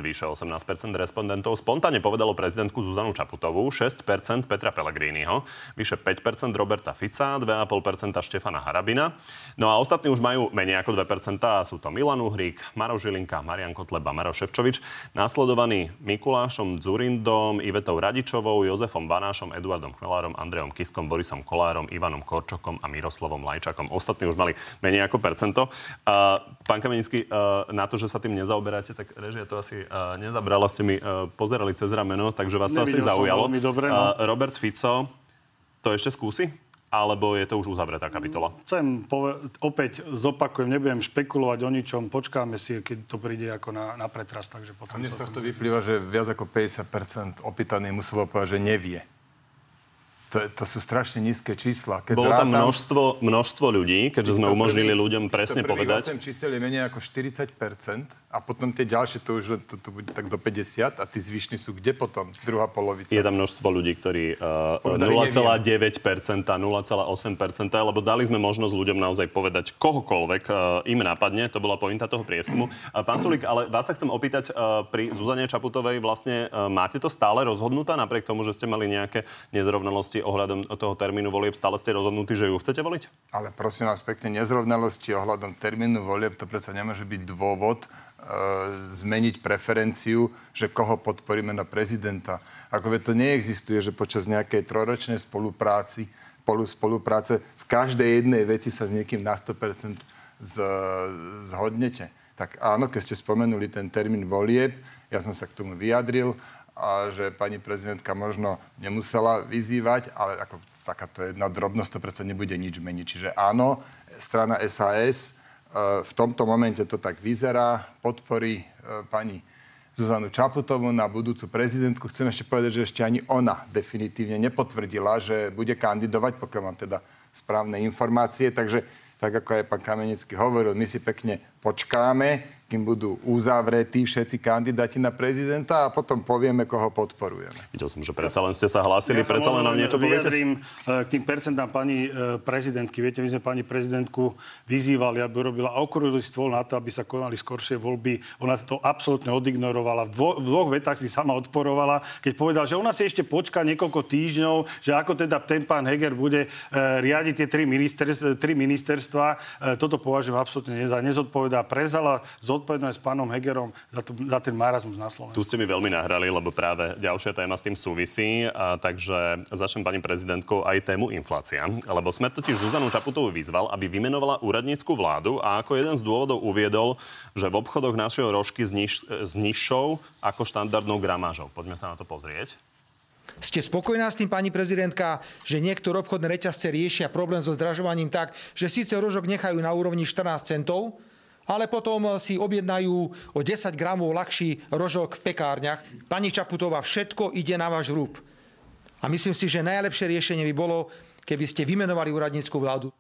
vyše 18% respondentov spontánne povedalo prezidentku Zuzanu Čaputovú, 6% Petra Pellegriniho, vyše 5% Roberta Fica, 2,5% Štefana Harabina. No a ostatní už majú menej ako 2%. Sú to Milan Uhrík, Maro Žilinka, Marian Kotleba, Maro Šef Ševčovič, následovaný Mikulášom Dzurindom, Ivetou Radičovou, Jozefom Banášom, Eduardom Chmelárom, Andreom Kiskom, Borisom Kolárom, Ivanom Korčokom a Miroslavom Lajčakom. Ostatní už mali menej ako percento. Uh, pán Kamenický, uh, na to, že sa tým nezaoberáte, tak režia to asi uh, nezabrala. Ste mi uh, pozerali cez rameno, takže vás to Nevidel asi zaujalo. Dobre, no. uh, Robert Fico to ešte skúsi? Alebo je to už uzavretá kapitola? Chcem pove- opäť zopakujem, nebudem špekulovať o ničom, počkáme si, keď to príde ako na, na pretras. Takže potom A mne z tohto vyplýva, že viac ako 50% opýtaných muselo povedať, že nevie. To, to sú strašne nízke čísla. Keď Bolo tam množstvo, množstvo ľudí, keďže sme umožnili prvých, ľuďom presne to povedať. 8 čísel je menej ako 40 a potom tie ďalšie to už to, to bude tak do 50 a tí zvyšní sú kde potom? Druhá polovica. Je tam množstvo ľudí, ktorí uh, 0,9%, 0,8%, lebo dali sme možnosť ľuďom naozaj povedať kohokoľvek uh, im napadne. To bola pointa toho prieskumu. Uh, pán Sulík, ale vás sa chcem opýtať, uh, pri Zuzane Čaputovej vlastne uh, máte to stále rozhodnutá, napriek tomu, že ste mali nejaké nezrovnalosti ohľadom toho termínu volieb, stále ste rozhodnutí, že ju chcete voliť? Ale prosím vás pekne, nezrovnalosti ohľadom termínu volieb, to predsa nemôže byť dôvod zmeniť preferenciu, že koho podporíme na prezidenta. Ako to neexistuje, že počas nejakej troročnej spolupráci, spolu, spolupráce v každej jednej veci sa s niekým na 100% z, zhodnete. Tak áno, keď ste spomenuli ten termín volieb, ja som sa k tomu vyjadril a že pani prezidentka možno nemusela vyzývať, ale ako takáto jedna drobnosť to predsa nebude nič meniť. Čiže áno, strana SAS e, v tomto momente to tak vyzerá, podporí e, pani Zuzanu Čaputovú na budúcu prezidentku. Chcem ešte povedať, že ešte ani ona definitívne nepotvrdila, že bude kandidovať, pokiaľ mám teda správne informácie. Takže tak ako aj pán Kamenický hovoril, my si pekne počkáme, kým budú uzavretí všetci kandidáti na prezidenta a potom povieme, koho podporujeme. Videl som, že predsa len ste sa hlásili, sa predsa len nám niečo poviete? vyjadrím eh, k tým percentám pani eh, prezidentky. Viete, my sme pani prezidentku vyzývali, aby robila okrúhly stôl na to, aby sa konali skoršie voľby. Ona to absolútne odignorovala. V, dvo, v dvoch vetách si sama odporovala, keď povedal, že ona si ešte počká niekoľko týždňov, že ako teda ten pán Heger bude e, riadiť tie tri, ministerstva, tri ministerstva. E, toto považujem absolútne neza, nezodpovedá. Prezala zodpovednosť s pánom Hegerom za, to, za ten marazmus na Slovensku. Tu ste mi veľmi nahrali, lebo práve ďalšia téma s tým súvisí. A, takže začnem pani prezidentkou aj tému inflácia. Lebo sme totiž Zuzanu Čaputovú vyzval, aby vymenovala úradnícku vládu a ako jeden z dôvodov uviedol, že v obchodoch našiel rožky s, niž, s nižšou ako štandardnou gramážou. Poďme sa na to pozrieť. Ste spokojná s tým, pani prezidentka, že niektoré obchodné reťazce riešia problém so zdražovaním tak, že síce rožok nechajú na úrovni 14 centov, ale potom si objednajú o 10 gramov ľahší rožok v pekárniach. Pani Čaputová, všetko ide na váš rúb. A myslím si, že najlepšie riešenie by bolo, keby ste vymenovali úradnícku vládu.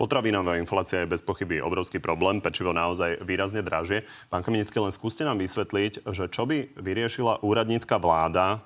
Potravinová inflácia je bez pochyby obrovský problém, pečivo naozaj výrazne dražie. Pán Kamenický, len skúste nám vysvetliť, že čo by vyriešila úradnícka vláda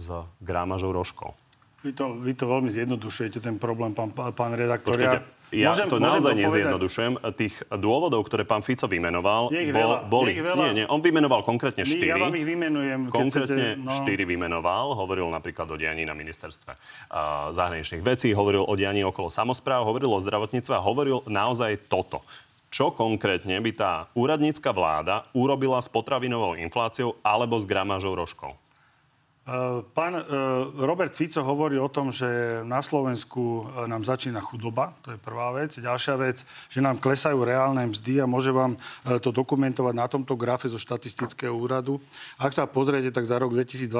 s grámažou rožkov. Vy to, vy to veľmi zjednodušujete, ten problém, pán, pán redaktor. Počkajte, ja môžem, to naozaj nezjednodušujem. Tých dôvodov, ktoré pán Fico vymenoval, je ich bol, veľa, boli. Je ich veľa. Nie, nie, on vymenoval konkrétne štyri. Ja vám ich vymenujem. Konkrétne chcete, no. štyri vymenoval. Hovoril napríklad o dianí na ministerstve uh, zahraničných vecí, hovoril o dianí okolo samozpráv, hovoril o zdravotníctve a hovoril naozaj toto. Čo konkrétne by tá úradnícka vláda urobila s potravinovou infláciou alebo s gramážou rožkov? Pán Robert Fico hovorí o tom, že na Slovensku e, nám začína chudoba, to je prvá vec. Ďalšia vec, že nám klesajú reálne mzdy a môže vám to dokumentovať na tomto grafe zo štatistického úradu. Ak sa pozriete, tak za rok 2022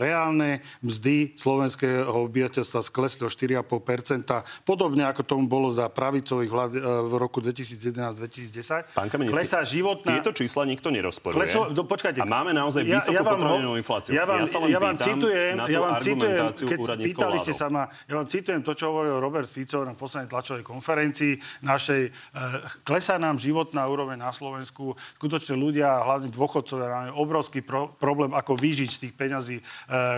reálne mzdy slovenského obyvateľstva sklesli o 4,5%, podobne ako tomu bolo za pravicových vlád v roku 2011-2010. Pán Kamenický, Klesá životná... tieto čísla nikto nerozporuje. Kleso... Do, počkajte. A máme naozaj vysokú ja, ja potravinovú infláciu. Ja vám, ja sa len ja vám citujem, ja vám citujem, keď pýtali vládou. ste sa ma, ja vám citujem to, čo hovoril Robert Fico na poslednej tlačovej konferencii našej. E, klesá nám životná úroveň na Slovensku. Skutočne ľudia, hlavne dôchodcovia, máme obrovský pro, problém, ako vyžiť z tých peňazí, e,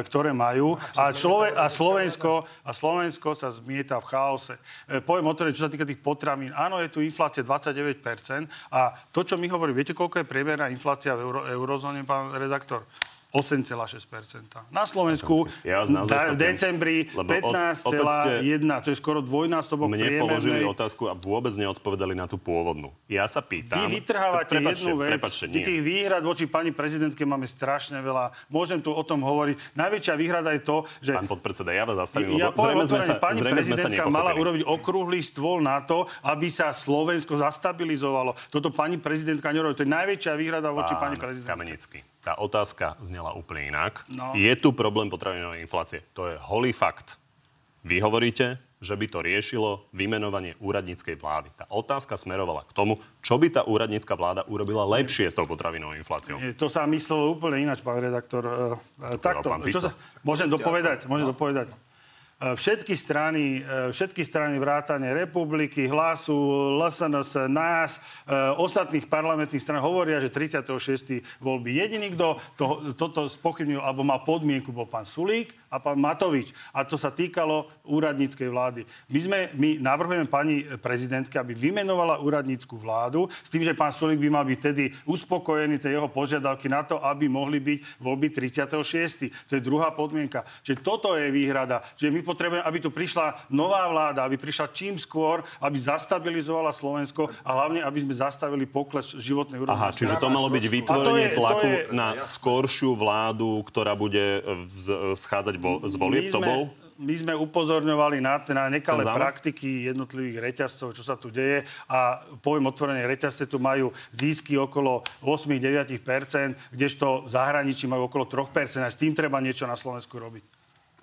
ktoré majú. A, človek, a, Slovensko, a Slovensko sa zmieta v chaose. E, poviem otvorene, čo sa týka tých potravín. Áno, je tu inflácia 29%. A to, čo my hovoríme, viete, koľko je priemerná inflácia v euro, eurozóne, pán redaktor? 8,6%. Na Slovensku ja v decembri 15,1. To je skoro dvojnásobok Mne priemernej. položili otázku a vôbec neodpovedali na tú pôvodnú. Ja sa pýtam... Vy vytrhávate prepačte, jednu vec. Prepačte, My tých výhrad voči pani prezidentke máme strašne veľa. Môžem tu o tom hovoriť. Najväčšia výhrada je to, že... Pán podpredseda, ja vás zastavím, ja zrejme sme sa, pani sme sa prezidentka mala urobiť okrúhly stôl na to, aby sa Slovensko zastabilizovalo. Toto pani prezidentka nerobí. To je najväčšia výhrada voči Pán pani prezidentke. Kamenický. Tá otázka znela úplne inak. No. Je tu problém potravinovej inflácie. To je holý fakt. Vy hovoríte, že by to riešilo vymenovanie úradníckej vlády. Tá otázka smerovala k tomu, čo by tá úradnícka vláda urobila lepšie s tou potravinovou infláciou. Nie, to sa myslelo úplne ináč, pán redaktor. E, e, takto. pán Čo Fico. sa, môžem dopovedať? Môžem dopovedať? E, Všetky strany, e, všetky strany vrátane republiky, hlasu, LSNS, nás, e, ostatných parlamentných stran hovoria, že 36. voľby. Jediný, kto to, toto spochybnil alebo mal podmienku, bol pán Sulík a pán Matovič. A to sa týkalo úradníckej vlády. My, sme, my navrhujeme pani prezidentke, aby vymenovala úradnícku vládu s tým, že pán Sulík by mal byť tedy uspokojený tie jeho požiadavky na to, aby mohli byť voľby 36. To je druhá podmienka. Čiže toto je výhrada. Čiže my potrebujeme, aby tu prišla nová vláda, aby prišla čím skôr, aby zastabilizovala Slovensko a hlavne, aby sme zastavili pokles životnej úrovne. Aha, čiže to malo byť vytvorenie je- tlaku je- na skoršiu vládu, ktorá bude schádzať vo, z volieb. My To sme- bol? My sme upozorňovali na, na nekalé praktiky jednotlivých reťazcov, čo sa tu deje. A poviem otvorene, reťazce tu majú zisky okolo 8-9%, kdežto v zahraničí majú okolo 3%. A s tým treba niečo na Slovensku robiť.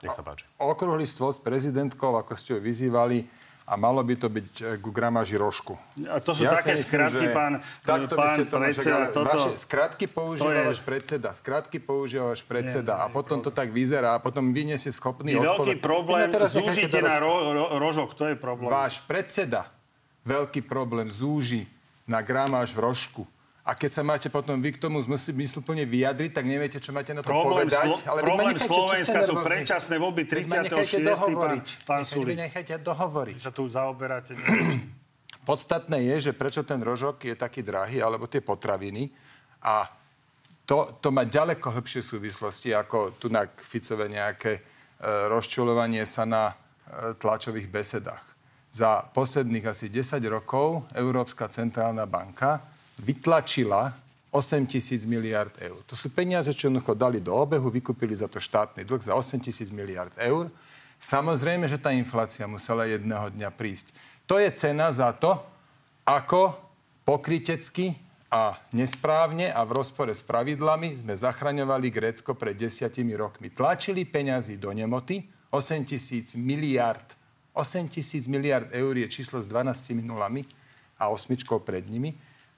Nech sa páči. Okrúhly stôl s prezidentkou, ako ste ju vyzývali, a malo by to byť e, ku gramáži rožku. A to sú Ja také myslím, skratky, že pán, takto pán to predseda. Toto, Vaše skratky používa to je- váš predseda. Skratky používa váš predseda. Nie, a potom to tak vyzerá. A potom vy nie ste schopní je veľký odpovedať. problém, zúžite na ro, ro, rožok, to je problém. Váš predseda veľký problém zúži na gramáž v rožku. A keď sa máte potom vy k tomu zmysluplne vyjadriť, tak neviete, čo máte na to Problém, povedať. Slo- problém Slovenska sú predčasné voľby 36. pán, pán Sulik. Nechajte dohovoriť. Vy sa tu zaoberáte. Podstatné je, že prečo ten rožok je taký drahý, alebo tie potraviny. A to, to má ďaleko hĺbšie súvislosti, ako tu na Ficové nejaké e, rozčulovanie sa na e, tlačových besedách. Za posledných asi 10 rokov Európska centrálna banka vytlačila 8 tisíc miliard eur. To sú peniaze, čo jednoducho dali do obehu, vykúpili za to štátny dlh za 8 tisíc miliard eur. Samozrejme, že tá inflácia musela jedného dňa prísť. To je cena za to, ako pokrytecky a nesprávne a v rozpore s pravidlami sme zachraňovali Grécko pred desiatimi rokmi. Tlačili peňazí do nemoty, 8 tisíc miliard. 8 tisíc miliard eur je číslo s 12 nulami a osmičkou pred nimi.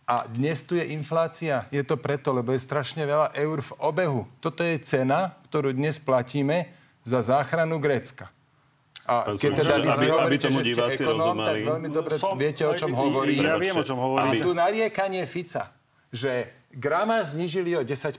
A dnes tu je inflácia. Je to preto, lebo je strašne veľa eur v obehu. Toto je cena, ktorú dnes platíme za záchranu Grécka. A keď teda vy si hovoríte, že ste ekonóm, tak veľmi dobre viete, o čom hovorím. Ja viem, o čom hovorím. A tu nariekanie Fica, že gramáž znižili o 10%,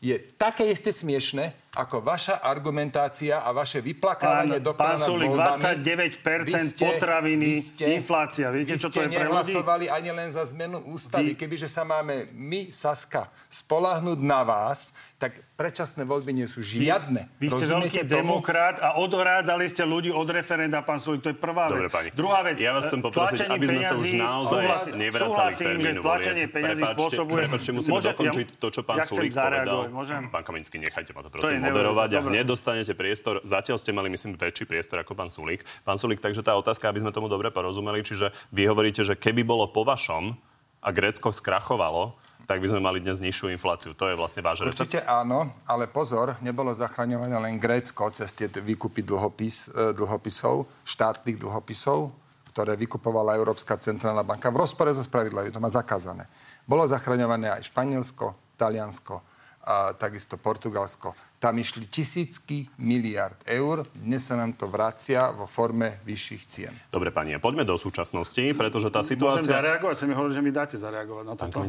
je také isté smiešne, ako vaša argumentácia a vaše vyplakávanie do pán Sulik, 29% ste, potraviny, ste, inflácia. Viete, čo to je pre ľudí? ani len za zmenu ústavy. Vy... Kebyže sa máme my, Saska, spolahnúť na vás, tak predčasné voľby nie sú žiadne. Vy, vy ste veľký tomu? demokrat a odrádzali ste ľudí od referenda, pán Sulik. To je prvá Dobre, vec. Pani. Druhá vec. Ja vás chcem poprosiť, aby sme sa už naozaj nevracali k termínu tlačenie peňazí spôsobuje... Prepačte, musíme dokončiť to, čo pán Sulik povedal. Pán Kaminsky, nechajte ma to prosím moderovať a hneď dostanete priestor. Zatiaľ ste mali, myslím, väčší priestor ako pán Sulík. Pán Sulík, takže tá otázka, aby sme tomu dobre porozumeli, čiže vy hovoríte, že keby bolo po vašom a Grécko skrachovalo, tak by sme mali dnes nižšiu infláciu. To je vlastne váš recept. Určite áno, ale pozor, nebolo zachraňované len Grécko cez tie výkupy dlhopis, e, dlhopisov, štátnych dlhopisov, ktoré vykupovala Európska centrálna banka v rozpore so spravidlami. To má zakázané. Bolo zachraňované aj Španielsko, Taliansko, a takisto Portugalsko. Tam išli tisícky miliard eur. Dnes sa nám to vracia vo forme vyšších cien. Dobre, pani, poďme do súčasnosti, pretože tá situácia... Môžem zareagovať? Sa mi hovorí, že mi dáte zareagovať na toto.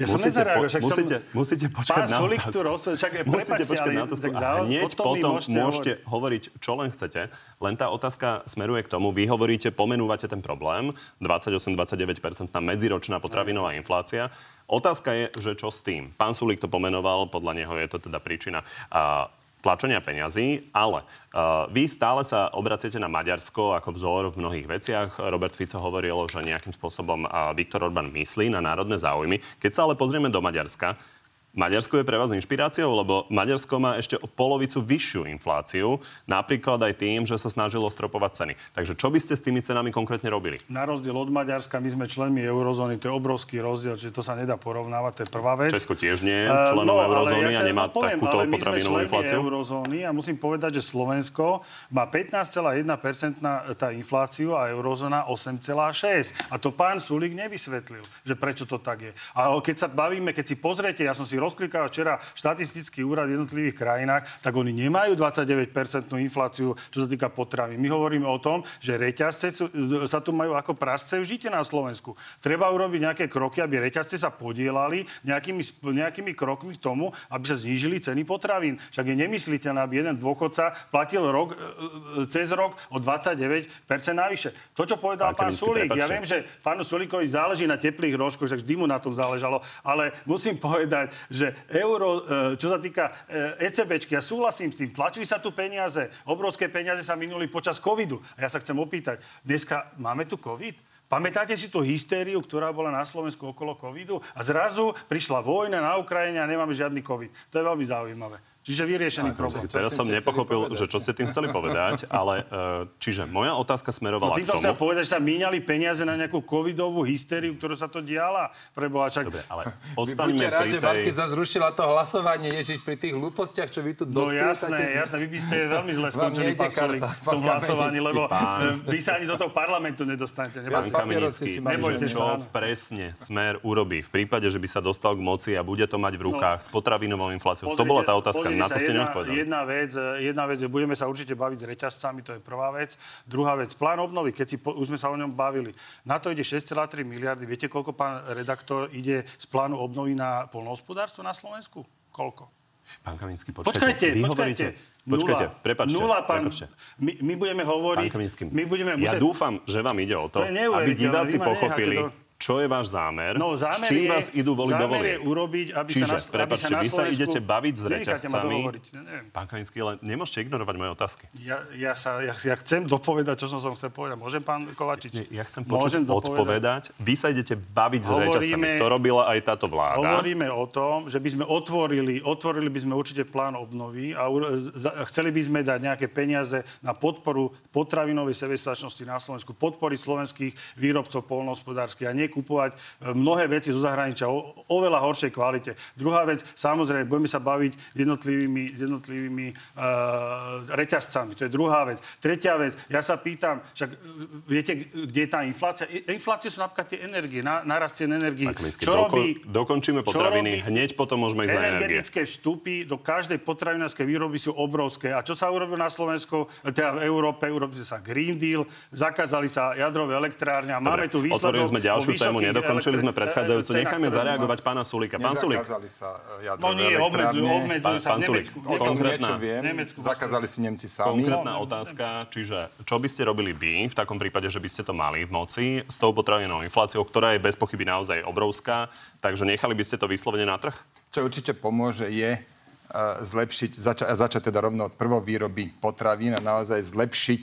Ja som musíte, nezareagoval, však musíte, som... musíte počkať na Sulik tu je, musíte počkať na otázku a hneď potom, potom môžete, môžete hovoriť, čo len chcete. Len tá otázka smeruje k tomu, vy hovoríte, pomenúvate ten problém, 28-29% medziročná potravinová inflácia. Otázka je, že čo s tým? Pán Sulik to pomenoval, podľa neho je to teda príčina a tlačenia peňazí, ale uh, vy stále sa obraciate na Maďarsko ako vzor v mnohých veciach. Robert Fico hovoril, že nejakým spôsobom uh, Viktor Orbán myslí na národné záujmy. Keď sa ale pozrieme do Maďarska, Maďarsko je pre vás inšpiráciou, lebo Maďarsko má ešte o polovicu vyššiu infláciu, napríklad aj tým, že sa snažilo stropovať ceny. Takže čo by ste s tými cenami konkrétne robili? Na rozdiel od Maďarska, my sme členmi eurozóny, to je obrovský rozdiel, čiže to sa nedá porovnávať, to je prvá vec. Česko tiež nie je členom uh, no, eurozóny ja a nemá no, poviem, takúto potravinovú infláciu. eurozóny a musím povedať, že Slovensko má 15,1% tá infláciu a eurozóna 8,6. A to pán Sulík nevysvetlil, že prečo to tak je. A keď sa bavíme, keď si pozriete, ja som si rozklikal včera štatistický úrad v jednotlivých krajinách, tak oni nemajú 29% infláciu, čo sa týka potravy. My hovoríme o tom, že reťazce sa tu majú ako prasce žite na Slovensku. Treba urobiť nejaké kroky, aby reťazce sa podielali nejakými, nejakými krokmi k tomu, aby sa znížili ceny potravín. Však je nemysliteľné, aby jeden dôchodca platil rok, e, e, cez rok o 29% navyše. To, čo povedal pán, pán Sulík, ja viem, že pánu Sulíkovi záleží na teplých rožkoch, tak vždy mu na tom záležalo, ale musím povedať, že euro, e, čo sa týka ECBčky, ja súhlasím s tým, tlačili sa tu peniaze, obrovské peniaze sa minuli počas covidu. A ja sa chcem opýtať, dneska máme tu covid? Pamätáte si tú hystériu, ktorá bola na Slovensku okolo covidu? A zrazu prišla vojna na Ukrajine a nemáme žiadny covid. To je veľmi zaujímavé. Čiže vyriešený problém. Teraz som nepochopil, že čo ste tým chceli povedať, ale e, čiže moja otázka smerovala no, k tomu... chcel povedať, že sa míňali peniaze na nejakú covidovú hystériu, ktorú sa to diala. Preboha, čak... Dobre, ale ostaňme vy rád, pri tej... Marky sa zrušila to hlasovanie, ježiš, pri tých hlúpostiach, čo vy tu No jasné, jasné, vy by ste veľmi zle skončili, pán Solik, v tom hlasovaní, lebo pán... vy sa ani do toho parlamentu nedostanete. Pán Kamenický, čo presne Smer urobí v prípade, že by sa dostal k moci a bude to mať v rukách no. s potravinovou infláciou? To bola tá otázka. Nechápem, na to ste jedna, neodpovedali. jedna, vec, jedna vec je, budeme sa určite baviť s reťazcami, to je prvá vec. Druhá vec, plán obnovy, keď si, po, už sme sa o ňom bavili. Na to ide 6,3 miliardy. Viete, koľko, pán redaktor, ide z plánu obnovy na polnohospodárstvo na Slovensku? Koľko? Pán Kaminsky, Počkajte, počkajte. Vy počkajte. hovoríte... Počkajte, prepačte. Nula, pán, prepačte. my, my budeme hovoriť... Pán Kaminsky, my budeme ja musieť... dúfam, že vám ide o to, To aby diváci pochopili, to- čo je váš zámer, No, s zámer čím je, vás idú voliť do volieb. urobiť, aby Čiže, sa na, aby prepáčte, sa na vy sa Slovensku... idete baviť s reťazcami. Pán Kaminsky, ale nemôžete ignorovať moje otázky. Ja, ja, sa, ja, ja chcem dopovedať, čo som som chcel povedať. Môžem, pán Kovačič? Nie, Ja chcem počuť odpovedať. Vy sa idete baviť s Hovoríme- reťazcami. To robila aj táto vláda. Hovoríme o tom, že by sme otvorili, otvorili by sme určite plán obnovy a chceli by sme dať nejaké peniaze na podporu potravinovej sebestačnosti na Slovensku, podporiť slovenských výrobcov polnohospodárskych a nie kupovať e, mnohé veci zo zahraničia o oveľa horšej kvalite. Druhá vec, samozrejme, budeme sa baviť s jednotlivými, s jednotlivými uh, reťazcami. To je druhá vec. Tretia vec, ja sa pýtam, však e, viete, kde je tá inflácia? Inflácie sú napríklad tie energie, na, narast cien energii. Čo doko- robí dokončíme potraviny, robí- hneď potom môžeme ísť na energie. Energetické vstupy do každej potravinárskej výroby sú obrovské. A čo sa urobilo na Slovensku, teda v Európe, urobili sa Green Deal, zakázali sa jadrové elektrárne a máme tu výsledok... Sme ďalšiu tému, nedokončili sme elektri- predchádzajúcu. cenách, Necháme ktoré zareagovať pána Sulíka. Pán Sulík, Nezakázali sa jadrové No nie, obmedzujú, elektrárne. obmedzujú Pán- sa tom Konkrétna- niečo viem. Nemecku. Zakázali si Nemci sami. konkrétna otázka, čiže čo by ste robili vy v takom prípade, že by ste to mali v moci s tou potravinou infláciou, ktorá je bez pochyby naozaj obrovská, takže nechali by ste to vyslovene na trh? Čo určite pomôže je uh, zlepšiť, zača- začať teda rovno od prvovýroby potravín a naozaj zlepšiť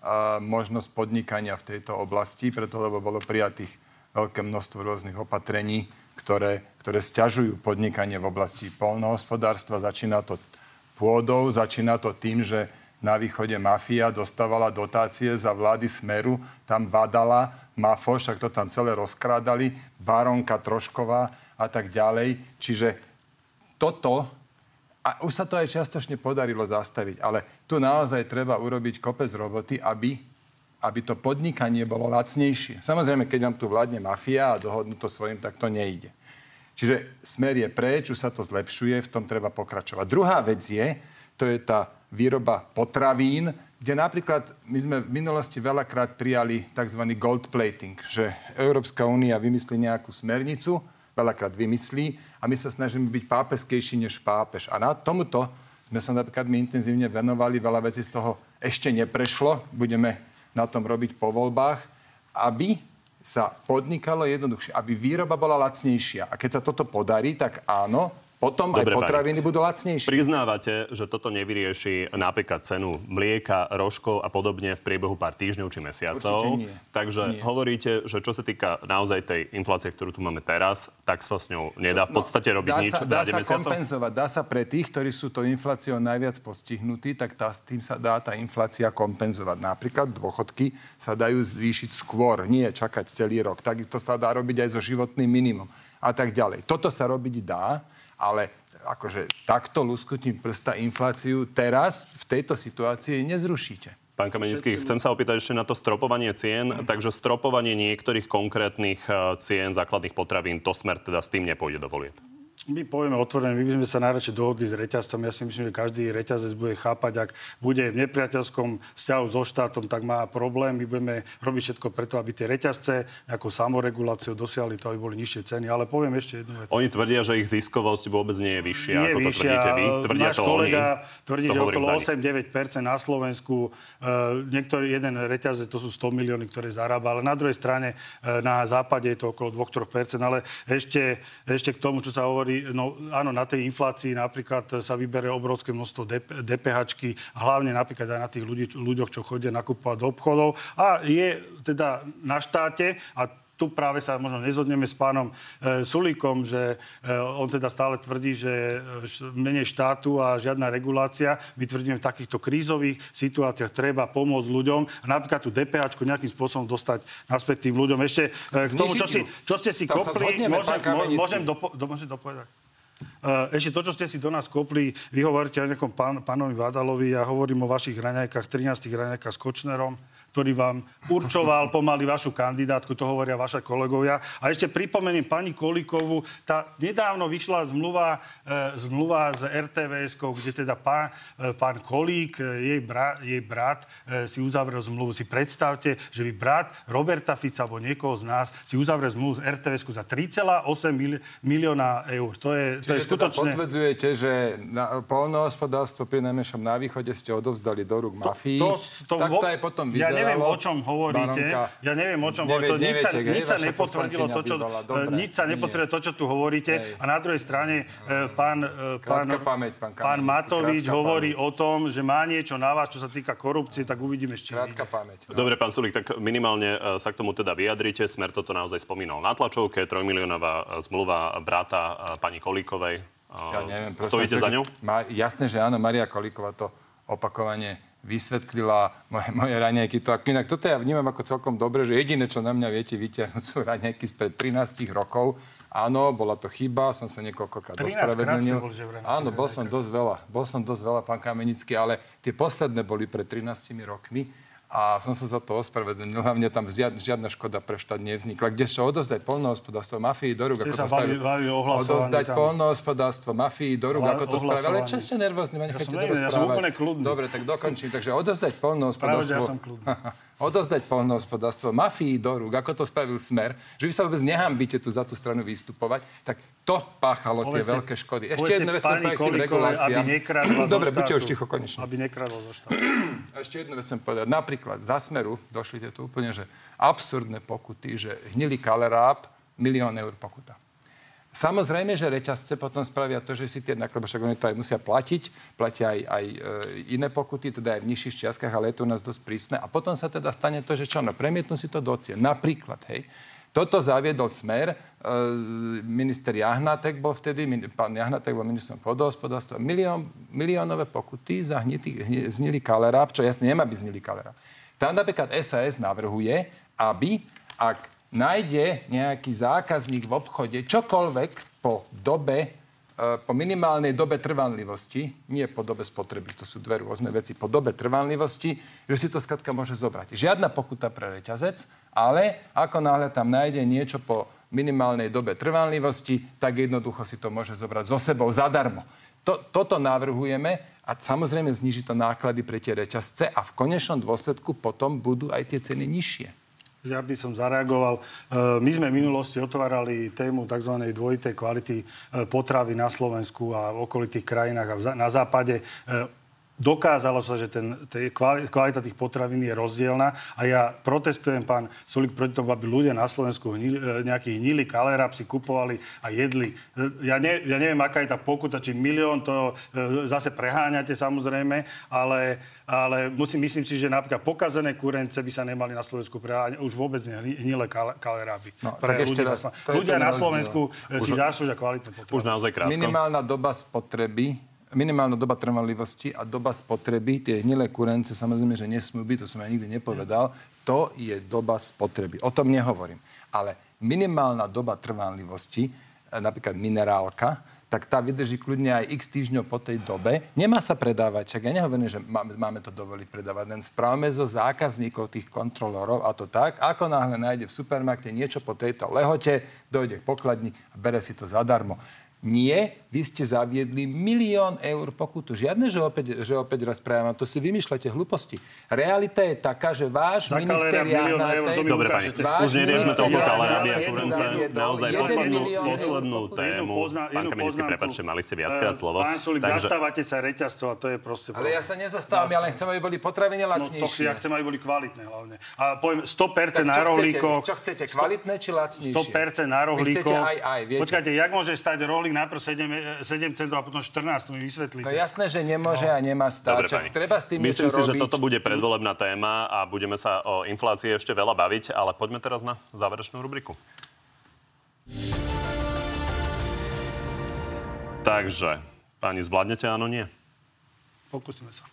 uh, možnosť podnikania v tejto oblasti, preto lebo bolo prijatých veľké množstvo rôznych opatrení, ktoré, ktoré stiažujú podnikanie v oblasti polnohospodárstva. Začína to pôdou, začína to tým, že na východe mafia dostávala dotácie za vlády Smeru, tam vadala Mafo, však to tam celé rozkrádali, baronka Trošková a tak ďalej. Čiže toto, a už sa to aj čiastočne podarilo zastaviť, ale tu naozaj treba urobiť kopec roboty, aby, aby to podnikanie bolo lacnejšie. Samozrejme, keď vám tu vládne mafia a dohodnú to svojim, tak to nejde. Čiže smer je preč, už sa to zlepšuje, v tom treba pokračovať. Druhá vec je, to je tá výroba potravín, kde napríklad my sme v minulosti veľakrát prijali tzv. gold plating, že Európska únia vymyslí nejakú smernicu, veľakrát vymyslí a my sa snažíme byť pápeskejší než pápež. A na tomuto sme sa napríklad my intenzívne venovali, veľa vecí z toho ešte neprešlo, budeme na tom robiť po voľbách, aby sa podnikalo jednoduchšie, aby výroba bola lacnejšia. A keď sa toto podarí, tak áno, potom Dobre, aj potraviny budú lacnejšie. Priznávate, že toto nevyrieši napríklad cenu mlieka, rožkov a podobne v priebehu pár týždňov či mesiacov. Určite nie. Takže Nie. hovoríte, že čo sa týka naozaj tej inflácie, ktorú tu máme teraz, tak sa s ňou nedá v podstate robiť No, dá nič sa, dá sa mesiacov? kompenzovať. Dá sa pre tých, ktorí sú to infláciou najviac postihnutí, tak tá, tým sa dá tá inflácia kompenzovať. Napríklad dôchodky sa dajú zvýšiť skôr, nie čakať celý rok. Takisto sa dá robiť aj so životným minimum a tak ďalej. Toto sa robiť dá, ale akože takto lusknutím prsta infláciu teraz v tejto situácii nezrušíte. Pán Kamenický, chcem sa opýtať ešte na to stropovanie cien. Takže stropovanie niektorých konkrétnych eh, cien základných potravín, to smer teda s tým nepôjde do volieb. My povieme otvorene, my by sme sa najradšej dohodli s reťazcom. Ja si myslím, že každý reťazec bude chápať, ak bude v nepriateľskom vzťahu so štátom, tak má problém. My budeme robiť všetko preto, aby tie reťazce nejakou samoreguláciou dosiahli to, aby boli nižšie ceny. Ale poviem ešte jednu vec. Oni tvrdia, že ich ziskovosť vôbec nie je vyššia, Nie ako to vyššia. tvrdíte vy. Tvrdia Náš to kolega oni. tvrdí, To že okolo za nich. 8-9% na Slovensku. Uh, niektorý jeden reťazec, to sú 100 milióny, ktoré zarába, ale na druhej strane uh, na západe je to okolo 2-3%. Ale ešte, ešte k tomu, čo sa hovorí, no áno, na tej inflácii napríklad sa vybere obrovské množstvo DPH, hlavne napríklad aj na tých ľudí, ľuďoch, čo chodia nakupovať do obchodov. A je teda na štáte a tu práve sa možno nezhodneme s pánom e, Sulíkom, že e, on teda stále tvrdí, že e, menej štátu a žiadna regulácia. My tvrdíme, v takýchto krízových situáciách treba pomôcť ľuďom a napríklad tú DPH nejakým spôsobom dostať naspäť tým ľuďom. Ešte e, k tomu, čo, si, čo ste si Tam kopli, môžem, môžem, dopo, do, môžem dopovedať. Uh, ešte to, čo ste si do nás kopli, vy hovoríte o nejakom pán, pánovi Vádalovi, ja hovorím o vašich raňajkách, 13 raňajkách s Kočnerom. Ktorý vám určoval pomaly vašu kandidátku, to hovoria vaša kolegovia. A ešte pripomeniem pani Kolikovu, tá nedávno vyšla zmluva, e, zmluva z RTVS, kde teda pán, e, pán Kolík, e, jej, bra, jej brat, e, si uzavrel zmluvu. Si predstavte, že by brat Roberta Fica alebo niekoho z nás si uzavrel zmluvu z RTVS za 3,8 mili- milióna eur. To je, to je Čiže teda skutočne... potvrdzujete, že na polnohospodárstvo pri najmenšom na východe ste odovzdali do rúk mafii. To, to, tak vo- to aj potom Ja vyzeralo. Neviem, o čom hovoríte. Baronka. Ja neviem, o čom hovoríte. Nič sa, nič sa nepotvrdilo to, čo, e, Dobre, nič sa nepotvrdilo to, čo tu hovoríte. Hej. A na druhej strane e, pán, e, pán, pamäť, pán pán Matovič hovorí pamäť. o tom, že má niečo na vás, čo sa týka korupcie, tak uvidíme ešte. Krátka pamäť. Dobre, pán Sulík, tak minimálne sa k tomu teda vyjadrite. Smer toto naozaj spomínal na tlačovke, trojmiliónová zmluva brata pani Kolíkovej. Ja neviem, prosím Stojíte za ňou? Ma, jasné, že áno, Maria Kolíková to opakovane vysvetlila moje, moje raňajky. To, inak, toto ja vnímam ako celkom dobre, že jediné, čo na mňa viete vyťahnuť, sú raňajky spred 13 rokov. Áno, bola to chyba, som sa niekoľkokrát 13 krát ospravedlnil. bol, Áno, bol som dosť veľa. Bol som dosť veľa, pán Kamenický, ale tie posledné boli pred 13 rokmi a som sa za to ospravedlnil. Hlavne tam žiadna, žiadna škoda pre štát nevznikla. Kde čo odozdať polnohospodárstvo mafii do rúk, ako sa to spravil. ohlasovaní Odozdať tam. polnohospodárstvo mafii do rúk, ako to spravil. Ale čo ste nervózni, ma Ja nechajte som ja som rozprávať. úplne kľudný. Dobre, tak dokončím. Takže odozdať polnohospodárstvo... že ja som kľudný. odozdať polnohospodárstvo mafii do rúk, ako to spravil Smer, že vy sa vôbec nehambíte tu za tú stranu vystupovať, tak to páchalo tie veľké škody. Ešte jednu vec pani povedať k tým reguláciám. Dobre, buďte už ticho, konečne. Aby nekradla zo štátu. Ešte jednu vec chcem povedať. Napríklad za Smeru došli tieto úplne, že absurdné pokuty, že hnilý kaleráb, milión eur pokuta. Samozrejme, že reťazce potom spravia to, že si tie náklady, však oni to aj musia platiť, platia aj, aj e, iné pokuty, teda aj v nižších čiastkách, ale je to u nás dosť prísne. A potom sa teda stane to, že čo, no premietnú si to do cien. Napríklad, hej, toto zaviedol Smer, e, minister Jahnatek bol vtedy, pán Jahnatek bol ministrom pôdohospodárstva, milión, miliónové pokuty za hnitý, hni, znilý kaleráb, čo jasne nemá byť znilý kaleráb. Tam napríklad SAS navrhuje, aby ak nájde nejaký zákazník v obchode čokoľvek po dobe, po minimálnej dobe trvanlivosti, nie po dobe spotreby, to sú dve rôzne veci, po dobe trvanlivosti, že si to skladka môže zobrať. Žiadna pokuta pre reťazec, ale ako náhle tam nájde niečo po minimálnej dobe trvanlivosti, tak jednoducho si to môže zobrať so sebou zadarmo. To, toto navrhujeme a samozrejme zniží to náklady pre tie reťazce a v konečnom dôsledku potom budú aj tie ceny nižšie. Ja by som zareagoval. E, My sme v minulosti otvárali tému tzv. dvojitej kvality e, potravy na Slovensku a v okolitých krajinách a na západe. Dokázalo sa, že ten, tej kvali- kvalita tých potravín je rozdielna a ja protestujem, pán Sulik, proti tomu, aby ľudia na Slovensku hnili, e, nejaký hnili kalerab si kupovali a jedli. E, Ja, ne, ja neviem, aká je tá pokuta, či milión, to e, zase preháňate samozrejme, ale, ale musím, myslím si, že napríklad pokazené kurence by sa nemali na Slovensku preháňať, už vôbec nie hni- hnilé kal- kaleráby. No, Pre tak ešte ľudí na raz, je ľudia na. Slovensku e, si zaslúžia kvalitné potraviny. Už naozaj krátko. Minimálna doba spotreby, minimálna doba trvanlivosti a doba spotreby, tie hnilé kurence, samozrejme, že nesmú byť, to som ja nikdy nepovedal, to je doba spotreby. O tom nehovorím. Ale minimálna doba trvanlivosti, e, napríklad minerálka, tak tá vydrží kľudne aj x týždňov po tej dobe. Nemá sa predávať, čak ja nehovorím, že máme, máme to dovoliť predávať, len správame zo zákazníkov tých kontrolorov a to tak, ako náhle nájde v supermarkete niečo po tejto lehote, dojde k pokladni a bere si to zadarmo. Nie, vy ste zaviedli milión eur pokutu. Žiadne, že opäť, že opäť raz právam, to si vymýšľate hlúposti. Realita je taká, že váš Za minister Jahnátek... Dobre, pani, už neriešme toľko Jahnátek kaleráby a jeden kurence. Naozaj poslednú, poslednú tému. pozná- Pán Kamenický, prepáčte, mali ste viackrát slovo. Pán Sulik, Takže- zastávate sa reťazcov a to je proste... Ale ja sa nezastávam, ja len chcem, aby boli potraviny No to lacnejšie. ja chcem, aby boli kvalitné hlavne. A poviem 100% Tak na čo chcete? rohlíkoch. Čo chcete, kvalitné či lacnejšie? 100% na rohlíkoch. Počkajte, jak môže stať rohlík najprv 7, 7 centov a potom 14, to mi vysvetlíte. No jasné, že nemôže a nemá Dobre, stáť. Čak pani. Treba s tým Myslím si, že robiť. toto bude predvolebná téma a budeme sa o inflácii ešte veľa baviť, ale poďme teraz na záverečnú rubriku. Takže, pani, zvládnete áno, nie? Pokúsime sa.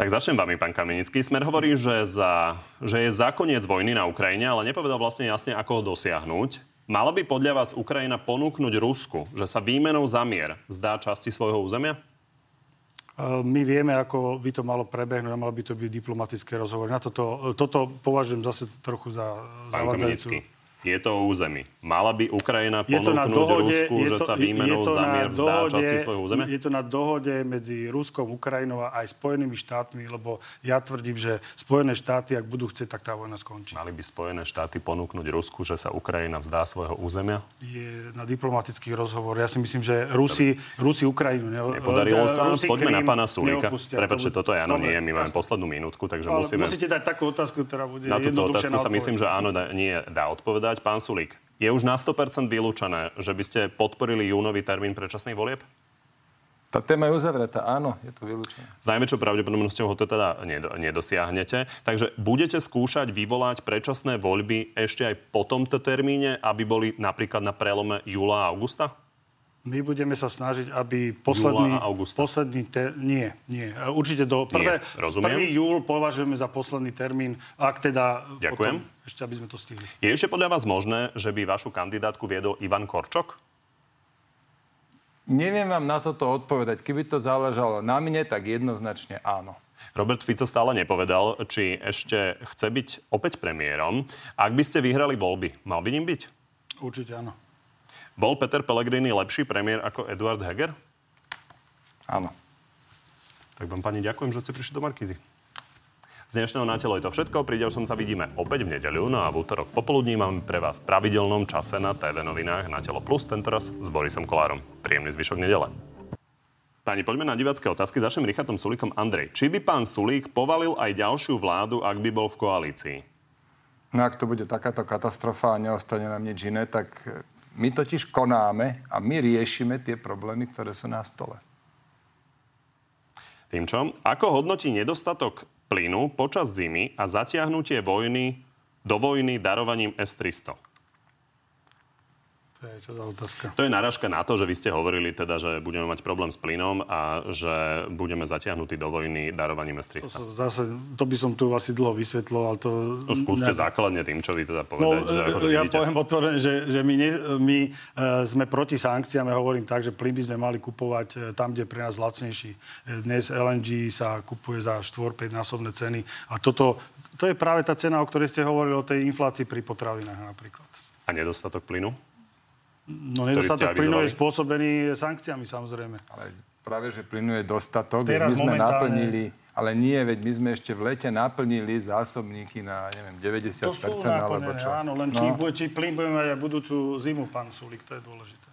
Tak začnem vami, pán Kamenický. Smer hovorí, že, za, že je za koniec vojny na Ukrajine, ale nepovedal vlastne jasne, ako ho dosiahnuť. Mala by podľa vás Ukrajina ponúknuť Rusku, že sa výmenou za mier zdá časti svojho územia? My vieme, ako by to malo prebehnúť a malo by to byť diplomatické rozhovory. Na toto, toto považujem zase trochu za. Kamenický, je to o území. Mala by Ukrajina na ponúknuť dohode, Rusku, že sa výmenou za na mier vzdá dohode- časti svojho územia? Je to na dohode medzi Ruskom, Ukrajinou a aj Spojenými štátmi, lebo ja tvrdím, že Spojené štáty, ak budú chcieť, tak tá vojna skončí. Mali by Spojené štáty ponúknuť Rusku, že sa Ukrajina vzdá svojho územia? Je na diplomatických rozhovor. Ja si myslím, že Rusi, Rusi Ukrajinu... Ne, Nepodarilo sa? Rusi Poďme na Krym pána Sulíka. Prepačte, To toto je áno, nie. My máme poslednú minútku, takže musíme... musíte dať takú otázku, ktorá bude Na túto otázku sa myslím, že áno, nie dá odpovedať. Pán Sulík, je už na 100% vylúčené, že by ste podporili júnový termín predčasných volieb? Tá téma je uzavretá, áno, je to vylúčené. S najväčšou pravdepodobnosťou ho to teda nedo- nedosiahnete. Takže budete skúšať vyvolať predčasné voľby ešte aj po tomto termíne, aby boli napríklad na prelome júla a augusta? My budeme sa snažiť, aby posledný... Júla a augusta. Posledný ter... Nie, nie. Určite do prvé... rozumiem. 1. júl považujeme za posledný termín, ak teda... Ďakujem. Potom, ešte aby sme to stihli. Je ešte podľa vás možné, že by vašu kandidátku viedol Ivan Korčok? Neviem vám na toto odpovedať. Keby to záležalo na mne, tak jednoznačne áno. Robert Fico stále nepovedal, či ešte chce byť opäť premiérom. Ak by ste vyhrali voľby, mal by ním byť? Určite áno. Bol Peter Pellegrini lepší premiér ako Eduard Heger? Áno. Tak vám pani ďakujem, že ste prišli do Markízy. Z dnešného na telo je to všetko. Pri ďalšom sa vidíme opäť v nedeľu. No a v útorok popoludní máme pre vás v pravidelnom čase na TV novinách na Telo Plus, tentoraz s Borisom Kolárom. Príjemný zvyšok nedele. Pani, poďme na divácké otázky. Začnem Richardom Sulíkom. Andrej, či by pán Sulík povalil aj ďalšiu vládu, ak by bol v koalícii? No ak to bude takáto katastrofa a neostane nám nič iné, tak my totiž konáme a my riešime tie problémy, ktoré sú na stole. Tým čo? Ako hodnotí nedostatok plynu počas zimy a zatiahnutie vojny do vojny darovaním S-300? To je čo za otázka. To je narážka na to, že vy ste hovorili teda, že budeme mať problém s plynom a že budeme zatiahnutí do vojny darovaním To S-300. sa zase, to by som tu asi dlho vysvetloval. To, No skúste ne- základne tým, čo vy teda No, povedať. že ako to ja vidíte. poviem otvorene, že, že my, ne, my uh, sme proti sankciám. Ja hovorím tak, že plyn by sme mali kupovať eh, tam, kde je pre nás lacnejší. Eh, Dnes LNG sa kupuje za 4-5 násobné ceny. A toto, to je práve tá cena, o ktorej ste hovorili, o tej inflácii pri potravinách napríklad. A nedostatok plynu? No nedostatok plynu je spôsobený sankciami samozrejme. Ale práve, že plynu je dostatok, Teraz my sme momentálne- naplnili, ale nie, veď my sme ešte v lete naplnili zásobníky na, neviem, 90% To sú alebo naplnené, čo. áno, len či, no, bude, či plyn budeme mať aj budúcu zimu, pán Sulik, to je dôležité.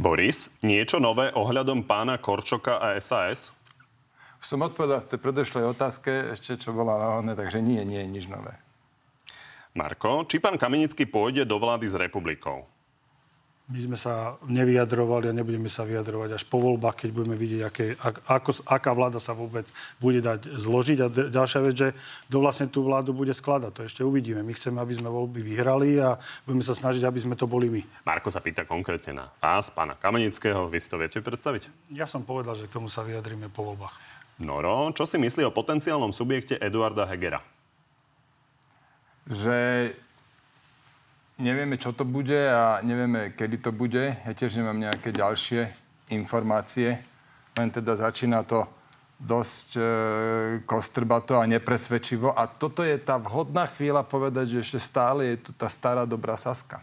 Boris, niečo nové ohľadom pána Korčoka a SAS? som odpovedal v tej predošlej otázke ešte, čo bola náhodné, takže nie, nie je nič nové. Marko, či pán Kamenický pôjde do vlády s republikou? My sme sa nevyjadrovali a nebudeme sa vyjadrovať až po voľbách, keď budeme vidieť, aké, ak, ako, aká vláda sa vôbec bude dať zložiť. A d- ďalšia vec, že kto vlastne tú vládu bude skladať, to ešte uvidíme. My chceme, aby sme voľby vyhrali a budeme sa snažiť, aby sme to boli my. Marko sa pýta konkrétne na vás, pána Kamenického. Vy si to viete predstaviť? Ja som povedal, že k tomu sa vyjadríme po voľbách. Noro, čo si myslí o potenciálnom subjekte Eduarda Hegera? Že nevieme, čo to bude a nevieme, kedy to bude. Ja tiež nemám nejaké ďalšie informácie. Len teda začína to dosť e, kostrbato a nepresvedčivo. A toto je tá vhodná chvíľa povedať, že ešte stále je tu tá stará dobrá Saska.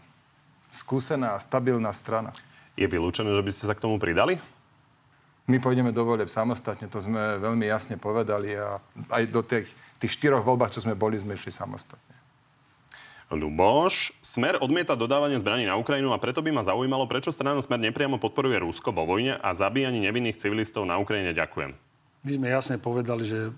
Skúsená a stabilná strana. Je vylúčené, že by ste sa k tomu pridali? My pôjdeme do volieb samostatne, to sme veľmi jasne povedali a aj do tých, tých štyroch voľbách, čo sme boli, sme išli samostatne. Luboš, Smer odmieta dodávanie zbraní na Ukrajinu a preto by ma zaujímalo, prečo strana Smer nepriamo podporuje Rusko vo vojne a zabíjanie nevinných civilistov na Ukrajine. Ďakujem. My sme jasne povedali, že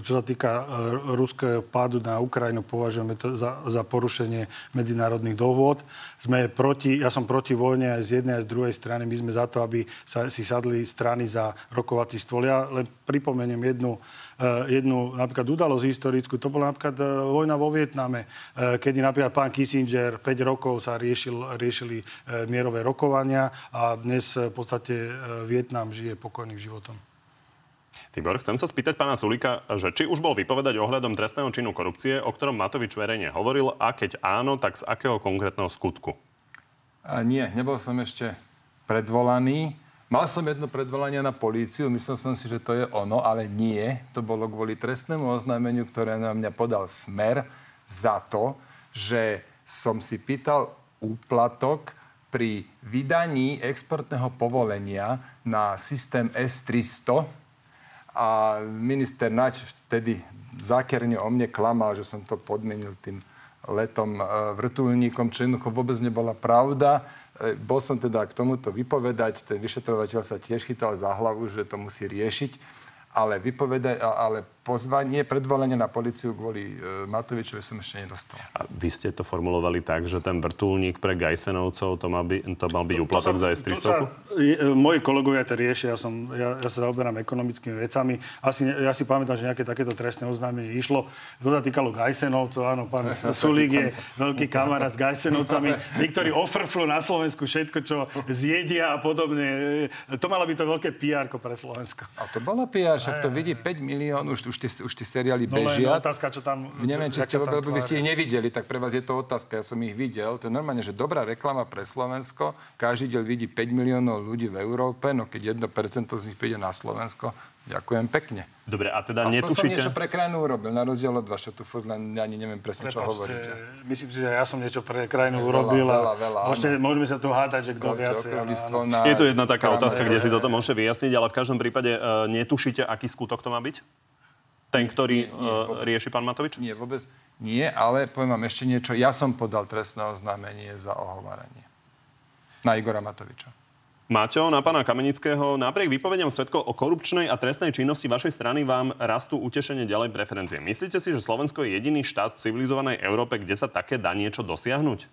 čo sa týka e, ruského pádu na Ukrajinu, považujeme to za, za porušenie medzinárodných dohôd. Sme proti, ja som proti vojne aj z jednej, aj z druhej strany. My sme za to, aby sa, si sadli strany za rokovací stôl. Ja len pripomeniem jednu, e, jednu napríklad udalosť historickú. To bola napríklad e, vojna vo Vietname, e, kedy napríklad pán Kissinger 5 rokov sa riešil, riešili e, mierové rokovania a dnes e, v podstate e, Vietnam žije pokojným životom. Tibor, chcem sa spýtať pána Sulika, že či už bol vypovedať ohľadom trestného činu korupcie, o ktorom Matovič verejne hovoril, a keď áno, tak z akého konkrétneho skutku? A nie, nebol som ešte predvolaný. Mal som jedno predvolanie na políciu, myslel som si, že to je ono, ale nie. To bolo kvôli trestnému oznámeniu, ktoré na mňa podal Smer za to, že som si pýtal úplatok pri vydaní exportného povolenia na systém S-300 a minister Nač vtedy zákerne o mne klamal, že som to podmenil tým letom e, vrtulníkom, čo jednoducho vôbec nebola pravda. E, bol som teda k tomuto vypovedať, ten vyšetrovateľ sa tiež chytal za hlavu, že to musí riešiť ale, vypoveda- ale pozvanie, predvolenie na policiu kvôli e, Matovičovi som ešte nedostal. A vy ste to formulovali tak, že ten vrtulník pre Gajsenovcov, to mal, by, to mal byť úplatok za S-300? Sa, je, moji kolegovia to riešia, ja, som, ja, ja sa zaoberám ekonomickými vecami. Asi, ja si pamätám, že nejaké takéto trestné oznámenie išlo. To sa týkalo Gajsenovcov, áno, pán Sulík je veľký kamarát s Gajsenovcami. Niektorí ofrflú na Slovensku všetko, čo zjedia a podobne. To malo byť to veľké PR pre Slovensko. A to bola PR, však to vidí 5 miliónov, už, už, tie, už tie seriály No bežia. otázka, čo tam... Neviem, či ste, tam vy ste ich nevideli, tak pre vás je to otázka. Ja som ich videl. To je normálne, že dobrá reklama pre Slovensko. Každý deň vidí 5 miliónov ľudí v Európe, no keď 1% z nich príde na Slovensko, ďakujem pekne. Dobre, a teda Aspoň som netušíte... niečo pre krajinu urobil, na rozdiel od vás, čo tu furt len ani neviem presne, čo Prepačte, hovoríte. Myslím si, že ja som niečo pre krajinu Veľa, urobil a veľa, veľa, môžete, môžeme sa tu hádať, že kto viacej. Je tu jedna taká otázka, kde si toto môžete vyjasniť, ale v každom prípade uh, netušíte, aký skutok to má byť? Ten, ktorý nie, uh, vôbec. rieši pán Matovič? Nie, vôbec nie, ale poviem vám ešte niečo. Ja som podal trestné oznámenie za ohováranie. Na Igora Matoviča. Maťo, na pána Kamenického, napriek vypovediam svetkov o korupčnej a trestnej činnosti vašej strany vám rastú utešenie ďalej preferencie. Myslíte si, že Slovensko je jediný štát v civilizovanej Európe, kde sa také dá niečo dosiahnuť?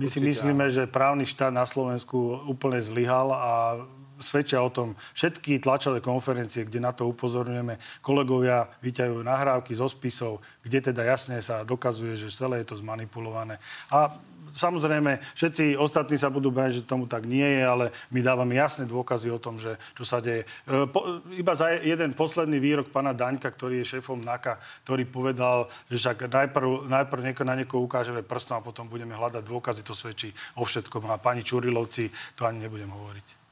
My si myslíme, že právny štát na Slovensku úplne zlyhal a svedčia o tom všetky tlačové konferencie, kde na to upozorňujeme. Kolegovia vyťahujú nahrávky zo spisov, kde teda jasne sa dokazuje, že celé je to zmanipulované. A samozrejme, všetci ostatní sa budú brať, že tomu tak nie je, ale my dávame jasné dôkazy o tom, že čo sa deje. E, Po, iba za jeden posledný výrok pána Daňka, ktorý je šéfom NAKA, ktorý povedal, že však najprv, najprv nieko, na niekoho ukážeme prstom a potom budeme hľadať dôkazy, to svedčí o všetkom. A pani Čurilovci, to ani nebudem hovoriť.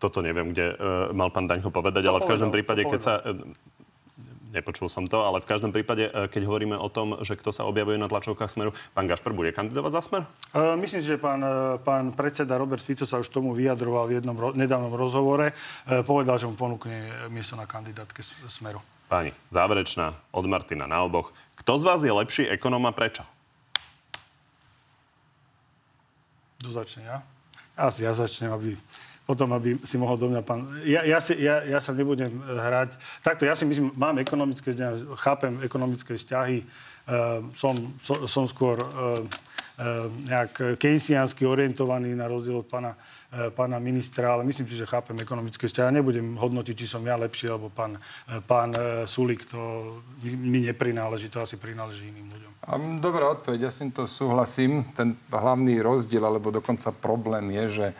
Toto neviem, kde uh, mal pán Daňko povedať, ale v každom povedal, prípade, to keď sa... Uh, nepočul som to, ale v každom prípade, uh, keď hovoríme o tom, že kto sa objavuje na tlačovkách Smeru, pán Gašper bude kandidovať za Smer? E, Myslím že pán, e, pán predseda Robert Fico sa už tomu vyjadroval v jednom ro- nedávnom rozhovore. E, Povedal, že mu ponúkne miesto na kandidátke Smeru. Páni, záverečná od Martina na oboch. Kto z vás je lepší ekonóm a prečo? Kto začne ja? Asi ja začnem, aby potom, aby si mohol do mňa pán... Ja, ja, si, ja, ja sa nebudem e, hrať. Takto, ja si myslím, mám ekonomické, vzdelanie, chápem ekonomické vzťahy, uh, som, so, som skôr uh, uh, nejak keynesiansky orientovaný na rozdiel od pána, uh, pána ministra, ale myslím si, že chápem ekonomické vzťahy. Nebudem hodnotiť, či som ja lepší, alebo pán, uh, pán uh, Sulik, to mi, mi neprináleží, to asi prináleží iným ľuďom. Dobrá odpoveď, ja s týmto súhlasím. Ten hlavný rozdiel, alebo dokonca problém je, že e,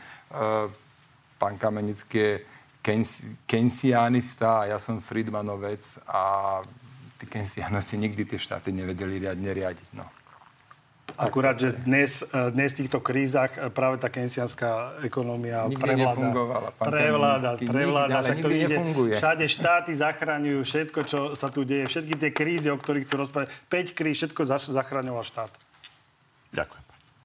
pán Kamenický je Keynes- keynesianista a ja som Friedmanovec a tí keynesianovci nikdy tie štáty nevedeli riadne riadiť. No. Akurát, že dnes, dnes v týchto krízach eh, práve tá keynesianská ekonomia Nikdy prevláda. nefungovala, pán Prevláda, Kamenický. prevláda. Nikdy, ale však to nikdy ide, nefunguje. Všade štáty zachraňujú všetko, čo sa tu deje. Všetky tie krízy, o ktorých tu rozprávame. 5 kríz, všetko zachraňoval štát. Ďakujem.